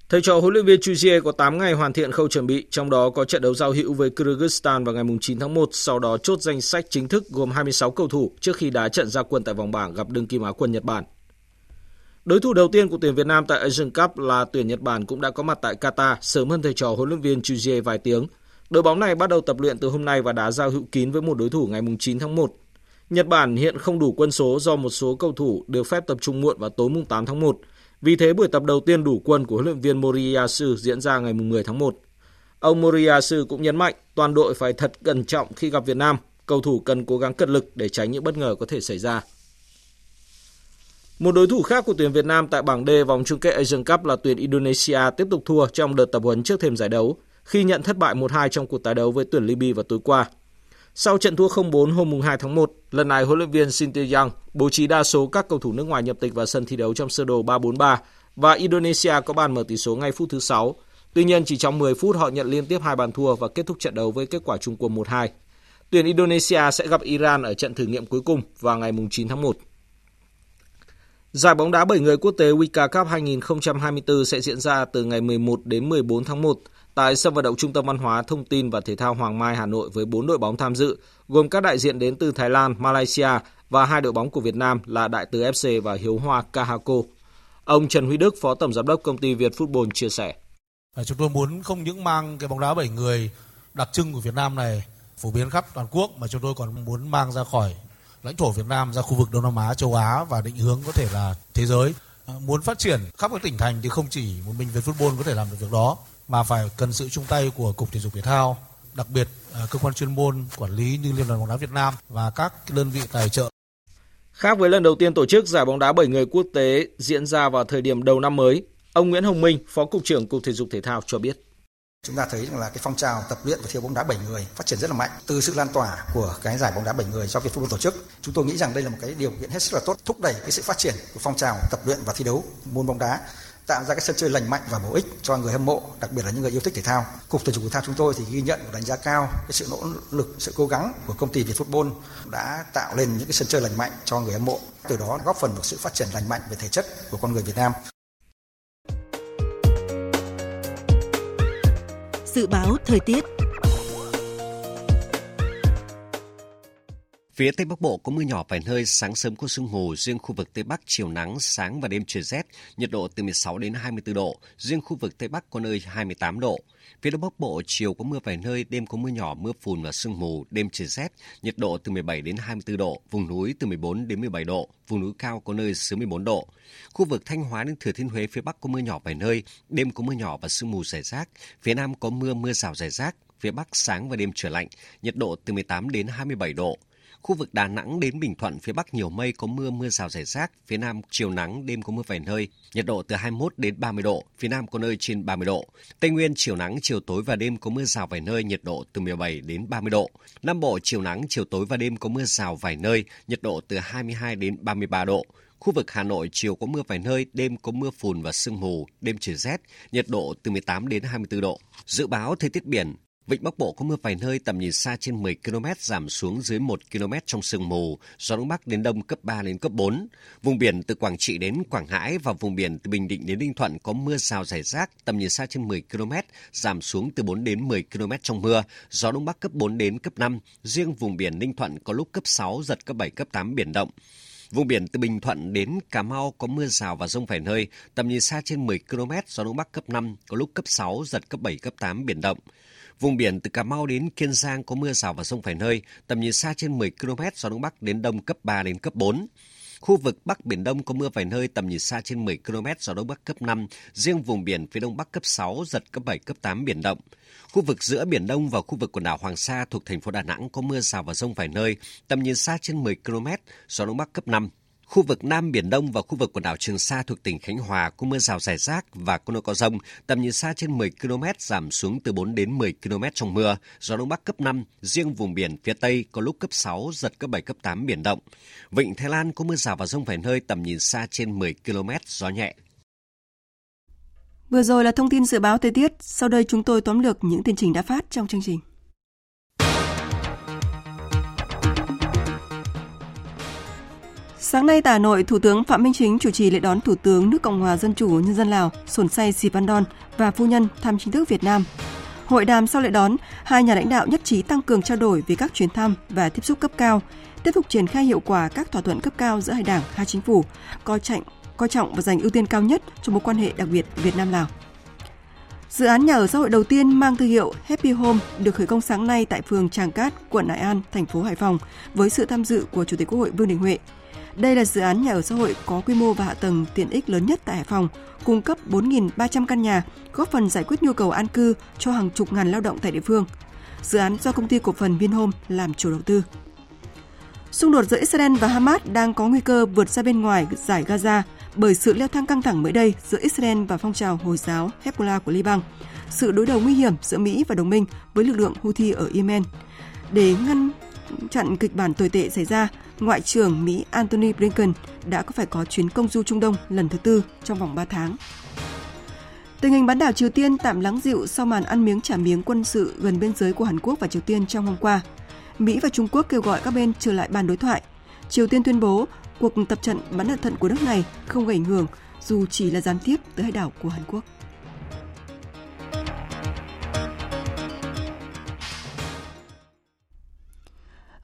Thầy trò huấn luyện viên Chuzier có 8 ngày hoàn thiện khâu chuẩn bị, trong đó có trận đấu giao hữu với Kyrgyzstan vào ngày 9 tháng 1, sau đó chốt danh sách chính thức gồm 26 cầu thủ trước khi đá trận ra quân tại vòng bảng gặp đương kim Á quân Nhật Bản. Đối thủ đầu tiên của tuyển Việt Nam tại Asian Cup là tuyển Nhật Bản cũng đã có mặt tại Qatar sớm hơn thầy trò huấn luyện viên Chuzier vài tiếng. Đội bóng này bắt đầu tập luyện từ hôm nay và đá giao hữu kín với một đối thủ ngày 9 tháng 1. Nhật Bản hiện không đủ quân số do một số cầu thủ được phép tập trung muộn vào tối mùng 8 tháng 1. Vì thế buổi tập đầu tiên đủ quân của huấn luyện viên Moriyasu diễn ra ngày 10 tháng 1. Ông Moriyasu cũng nhấn mạnh toàn đội phải thật cẩn trọng khi gặp Việt Nam, cầu thủ cần cố gắng cật lực để tránh những bất ngờ có thể xảy ra. Một đối thủ khác của tuyển Việt Nam tại bảng D vòng chung kết Asian Cup là tuyển Indonesia tiếp tục thua trong đợt tập huấn trước thềm giải đấu khi nhận thất bại 1-2 trong cuộc tái đấu với tuyển Libya vào tối qua. Sau trận thua 0-4 hôm 2 tháng 1, lần này huấn luyện viên Shin Tae-young bố trí đa số các cầu thủ nước ngoài nhập tịch vào sân thi đấu trong sơ đồ 3-4-3 và Indonesia có bàn mở tỷ số ngay phút thứ 6. Tuy nhiên chỉ trong 10 phút họ nhận liên tiếp hai bàn thua và kết thúc trận đấu với kết quả chung cuộc 1-2. Tuyển Indonesia sẽ gặp Iran ở trận thử nghiệm cuối cùng vào ngày 9 tháng 1. Giải bóng đá 7 người quốc tế Wika Cup 2024 sẽ diễn ra từ ngày 11 đến 14 tháng 1 tại sân vận động Trung tâm Văn hóa, Thông tin và Thể thao Hoàng Mai, Hà Nội với 4 đội bóng tham dự, gồm các đại diện đến từ Thái Lan, Malaysia và hai đội bóng của Việt Nam là Đại Từ FC và Hiếu Hoa Kahako. Ông Trần Huy Đức, Phó Tổng Giám đốc Công ty Việt Football chia sẻ. À, chúng tôi muốn không những mang cái bóng đá 7 người đặc trưng của Việt Nam này phổ biến khắp toàn quốc mà chúng tôi còn muốn mang ra khỏi lãnh thổ Việt Nam ra khu vực Đông Nam Á, châu Á và định hướng có thể là thế giới. À, muốn phát triển khắp các tỉnh thành thì không chỉ một mình Việt Football có thể làm được việc đó mà phải cần sự chung tay của Cục Thể dục Thể thao, đặc biệt à, cơ quan chuyên môn quản lý như Liên đoàn bóng đá Việt Nam và các đơn vị tài trợ. Khác với lần đầu tiên tổ chức giải bóng đá 7 người quốc tế diễn ra vào thời điểm đầu năm mới, ông Nguyễn Hồng Minh, Phó cục trưởng Cục Thể dục Thể thao cho biết. Chúng ta thấy rằng là cái phong trào tập luyện và thi đấu bóng đá 7 người phát triển rất là mạnh từ sự lan tỏa của cái giải bóng đá 7 người do Việt Football tổ chức. Chúng tôi nghĩ rằng đây là một cái điều kiện hết sức là tốt thúc đẩy cái sự phát triển của phong trào tập luyện và thi đấu môn bóng đá tạo ra cái sân chơi lành mạnh và bổ ích cho người hâm mộ, đặc biệt là những người yêu thích thể thao. Cục thể dục thể thao chúng tôi thì ghi nhận và đánh giá cao cái sự nỗ lực, sự cố gắng của công ty Việt Football đã tạo lên những cái sân chơi lành mạnh cho người hâm mộ, từ đó góp phần vào sự phát triển lành mạnh về thể chất của con người Việt Nam. Dự báo thời tiết Phía Tây Bắc Bộ có mưa nhỏ vài nơi, sáng sớm có sương mù, riêng khu vực Tây Bắc chiều nắng, sáng và đêm trời rét, nhiệt độ từ 16 đến 24 độ, riêng khu vực Tây Bắc có nơi 28 độ. Phía Đông Bắc Bộ chiều có mưa vài nơi, đêm có mưa nhỏ, mưa phùn và sương mù, đêm trời rét, nhiệt độ từ 17 đến 24 độ, vùng núi từ 14 đến 17 độ, vùng núi cao có nơi dưới 14 độ. Khu vực Thanh Hóa đến Thừa Thiên Huế phía Bắc có mưa nhỏ vài nơi, đêm có mưa nhỏ và sương mù rải rác, phía Nam có mưa mưa rào rải rác, phía Bắc sáng và đêm trời lạnh, nhiệt độ từ 18 đến 27 độ. Khu vực Đà Nẵng đến Bình Thuận phía Bắc nhiều mây có mưa mưa rào rải rác, phía Nam chiều nắng đêm có mưa vài nơi, nhiệt độ từ 21 đến 30 độ, phía Nam có nơi trên 30 độ. Tây Nguyên chiều nắng chiều tối và đêm có mưa rào vài nơi, nhiệt độ từ 17 đến 30 độ. Nam Bộ chiều nắng chiều tối và đêm có mưa rào vài nơi, nhiệt độ từ 22 đến 33 độ. Khu vực Hà Nội chiều có mưa vài nơi, đêm có mưa phùn và sương mù, đêm trời rét, nhiệt độ từ 18 đến 24 độ. Dự báo thời tiết biển, Vịnh Bắc Bộ có mưa vài nơi tầm nhìn xa trên 10 km giảm xuống dưới 1 km trong sương mù, gió đông bắc đến đông cấp 3 đến cấp 4. Vùng biển từ Quảng Trị đến Quảng Ngãi và vùng biển từ Bình Định đến Ninh Thuận có mưa rào rải rác tầm nhìn xa trên 10 km, giảm xuống từ 4 đến 10 km trong mưa, gió đông bắc cấp 4 đến cấp 5. Riêng vùng biển Ninh Thuận có lúc cấp 6 giật cấp 7 cấp 8 biển động. Vùng biển từ Bình Thuận đến Cà Mau có mưa rào và rông vài nơi, tầm nhìn xa trên 10 km, gió đông bắc cấp 5, có lúc cấp 6, giật cấp 7, cấp 8, biển động. Vùng biển từ Cà Mau đến Kiên Giang có mưa rào và rông vài nơi, tầm nhìn xa trên 10 km, gió đông bắc đến đông cấp 3 đến cấp 4. Khu vực Bắc Biển Đông có mưa vài nơi tầm nhìn xa trên 10 km, gió Đông Bắc cấp 5, riêng vùng biển phía Đông Bắc cấp 6, giật cấp 7, cấp 8 biển động. Khu vực giữa Biển Đông và khu vực quần đảo Hoàng Sa thuộc thành phố Đà Nẵng có mưa rào và rông vài nơi, tầm nhìn xa trên 10 km, gió Đông Bắc cấp 5. Khu vực Nam Biển Đông và khu vực quần đảo Trường Sa thuộc tỉnh Khánh Hòa có mưa rào rải rác và có nơi có rông, tầm nhìn xa trên 10 km giảm xuống từ 4 đến 10 km trong mưa, gió Đông Bắc cấp 5, riêng vùng biển phía Tây có lúc cấp 6, giật cấp 7, cấp 8 biển động. Vịnh Thái Lan có mưa rào và rông vài nơi tầm nhìn xa trên 10 km, gió nhẹ. Vừa rồi là thông tin dự báo thời tiết, sau đây chúng tôi tóm lược những tin trình đã phát trong chương trình. Sáng nay tại Hà Nội, Thủ tướng Phạm Minh Chính chủ trì lễ đón Thủ tướng nước Cộng hòa Dân chủ Nhân dân Lào Sổn Say Siphandon và phu nhân thăm chính thức Việt Nam. Hội đàm sau lễ đón, hai nhà lãnh đạo nhất trí tăng cường trao đổi về các chuyến thăm và tiếp xúc cấp cao, tiếp tục triển khai hiệu quả các thỏa thuận cấp cao giữa hai đảng, hai chính phủ, coi trọng coi trọng và dành ưu tiên cao nhất cho mối quan hệ đặc biệt Việt Nam Lào. Dự án nhà ở xã hội đầu tiên mang thương hiệu Happy Home được khởi công sáng nay tại phường Tràng Cát, quận Hải An, thành phố Hải Phòng với sự tham dự của Chủ tịch Quốc hội Vương Đình Huệ. Đây là dự án nhà ở xã hội có quy mô và hạ tầng tiện ích lớn nhất tại Hải Phòng, cung cấp 4.300 căn nhà, góp phần giải quyết nhu cầu an cư cho hàng chục ngàn lao động tại địa phương. Dự án do công ty cổ phần Vinhome làm chủ đầu tư. Xung đột giữa Israel và Hamas đang có nguy cơ vượt ra bên ngoài giải Gaza bởi sự leo thang căng thẳng mới đây giữa Israel và phong trào Hồi giáo Hezbollah của Liban, sự đối đầu nguy hiểm giữa Mỹ và đồng minh với lực lượng Houthi ở Yemen. Để ngăn chặn kịch bản tồi tệ xảy ra, Ngoại trưởng Mỹ Antony Blinken đã có phải có chuyến công du Trung Đông lần thứ tư trong vòng 3 tháng. Tình hình bán đảo Triều Tiên tạm lắng dịu sau màn ăn miếng trả miếng quân sự gần biên giới của Hàn Quốc và Triều Tiên trong hôm qua. Mỹ và Trung Quốc kêu gọi các bên trở lại bàn đối thoại. Triều Tiên tuyên bố cuộc tập trận bắn đạn thận của nước này không gây ảnh hưởng dù chỉ là gián tiếp tới hải đảo của Hàn Quốc.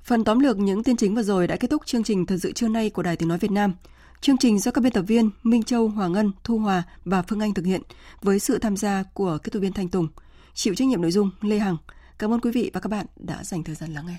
Phần tóm lược những tin chính vừa rồi đã kết thúc chương trình Thời sự trưa nay của Đài Tiếng Nói Việt Nam. Chương trình do các biên tập viên Minh Châu, Hoàng Ngân, Thu Hòa và Phương Anh thực hiện với sự tham gia của kết thúc viên Thanh Tùng. Chịu trách nhiệm nội dung Lê Hằng. Cảm ơn quý vị và các bạn đã dành thời gian lắng nghe.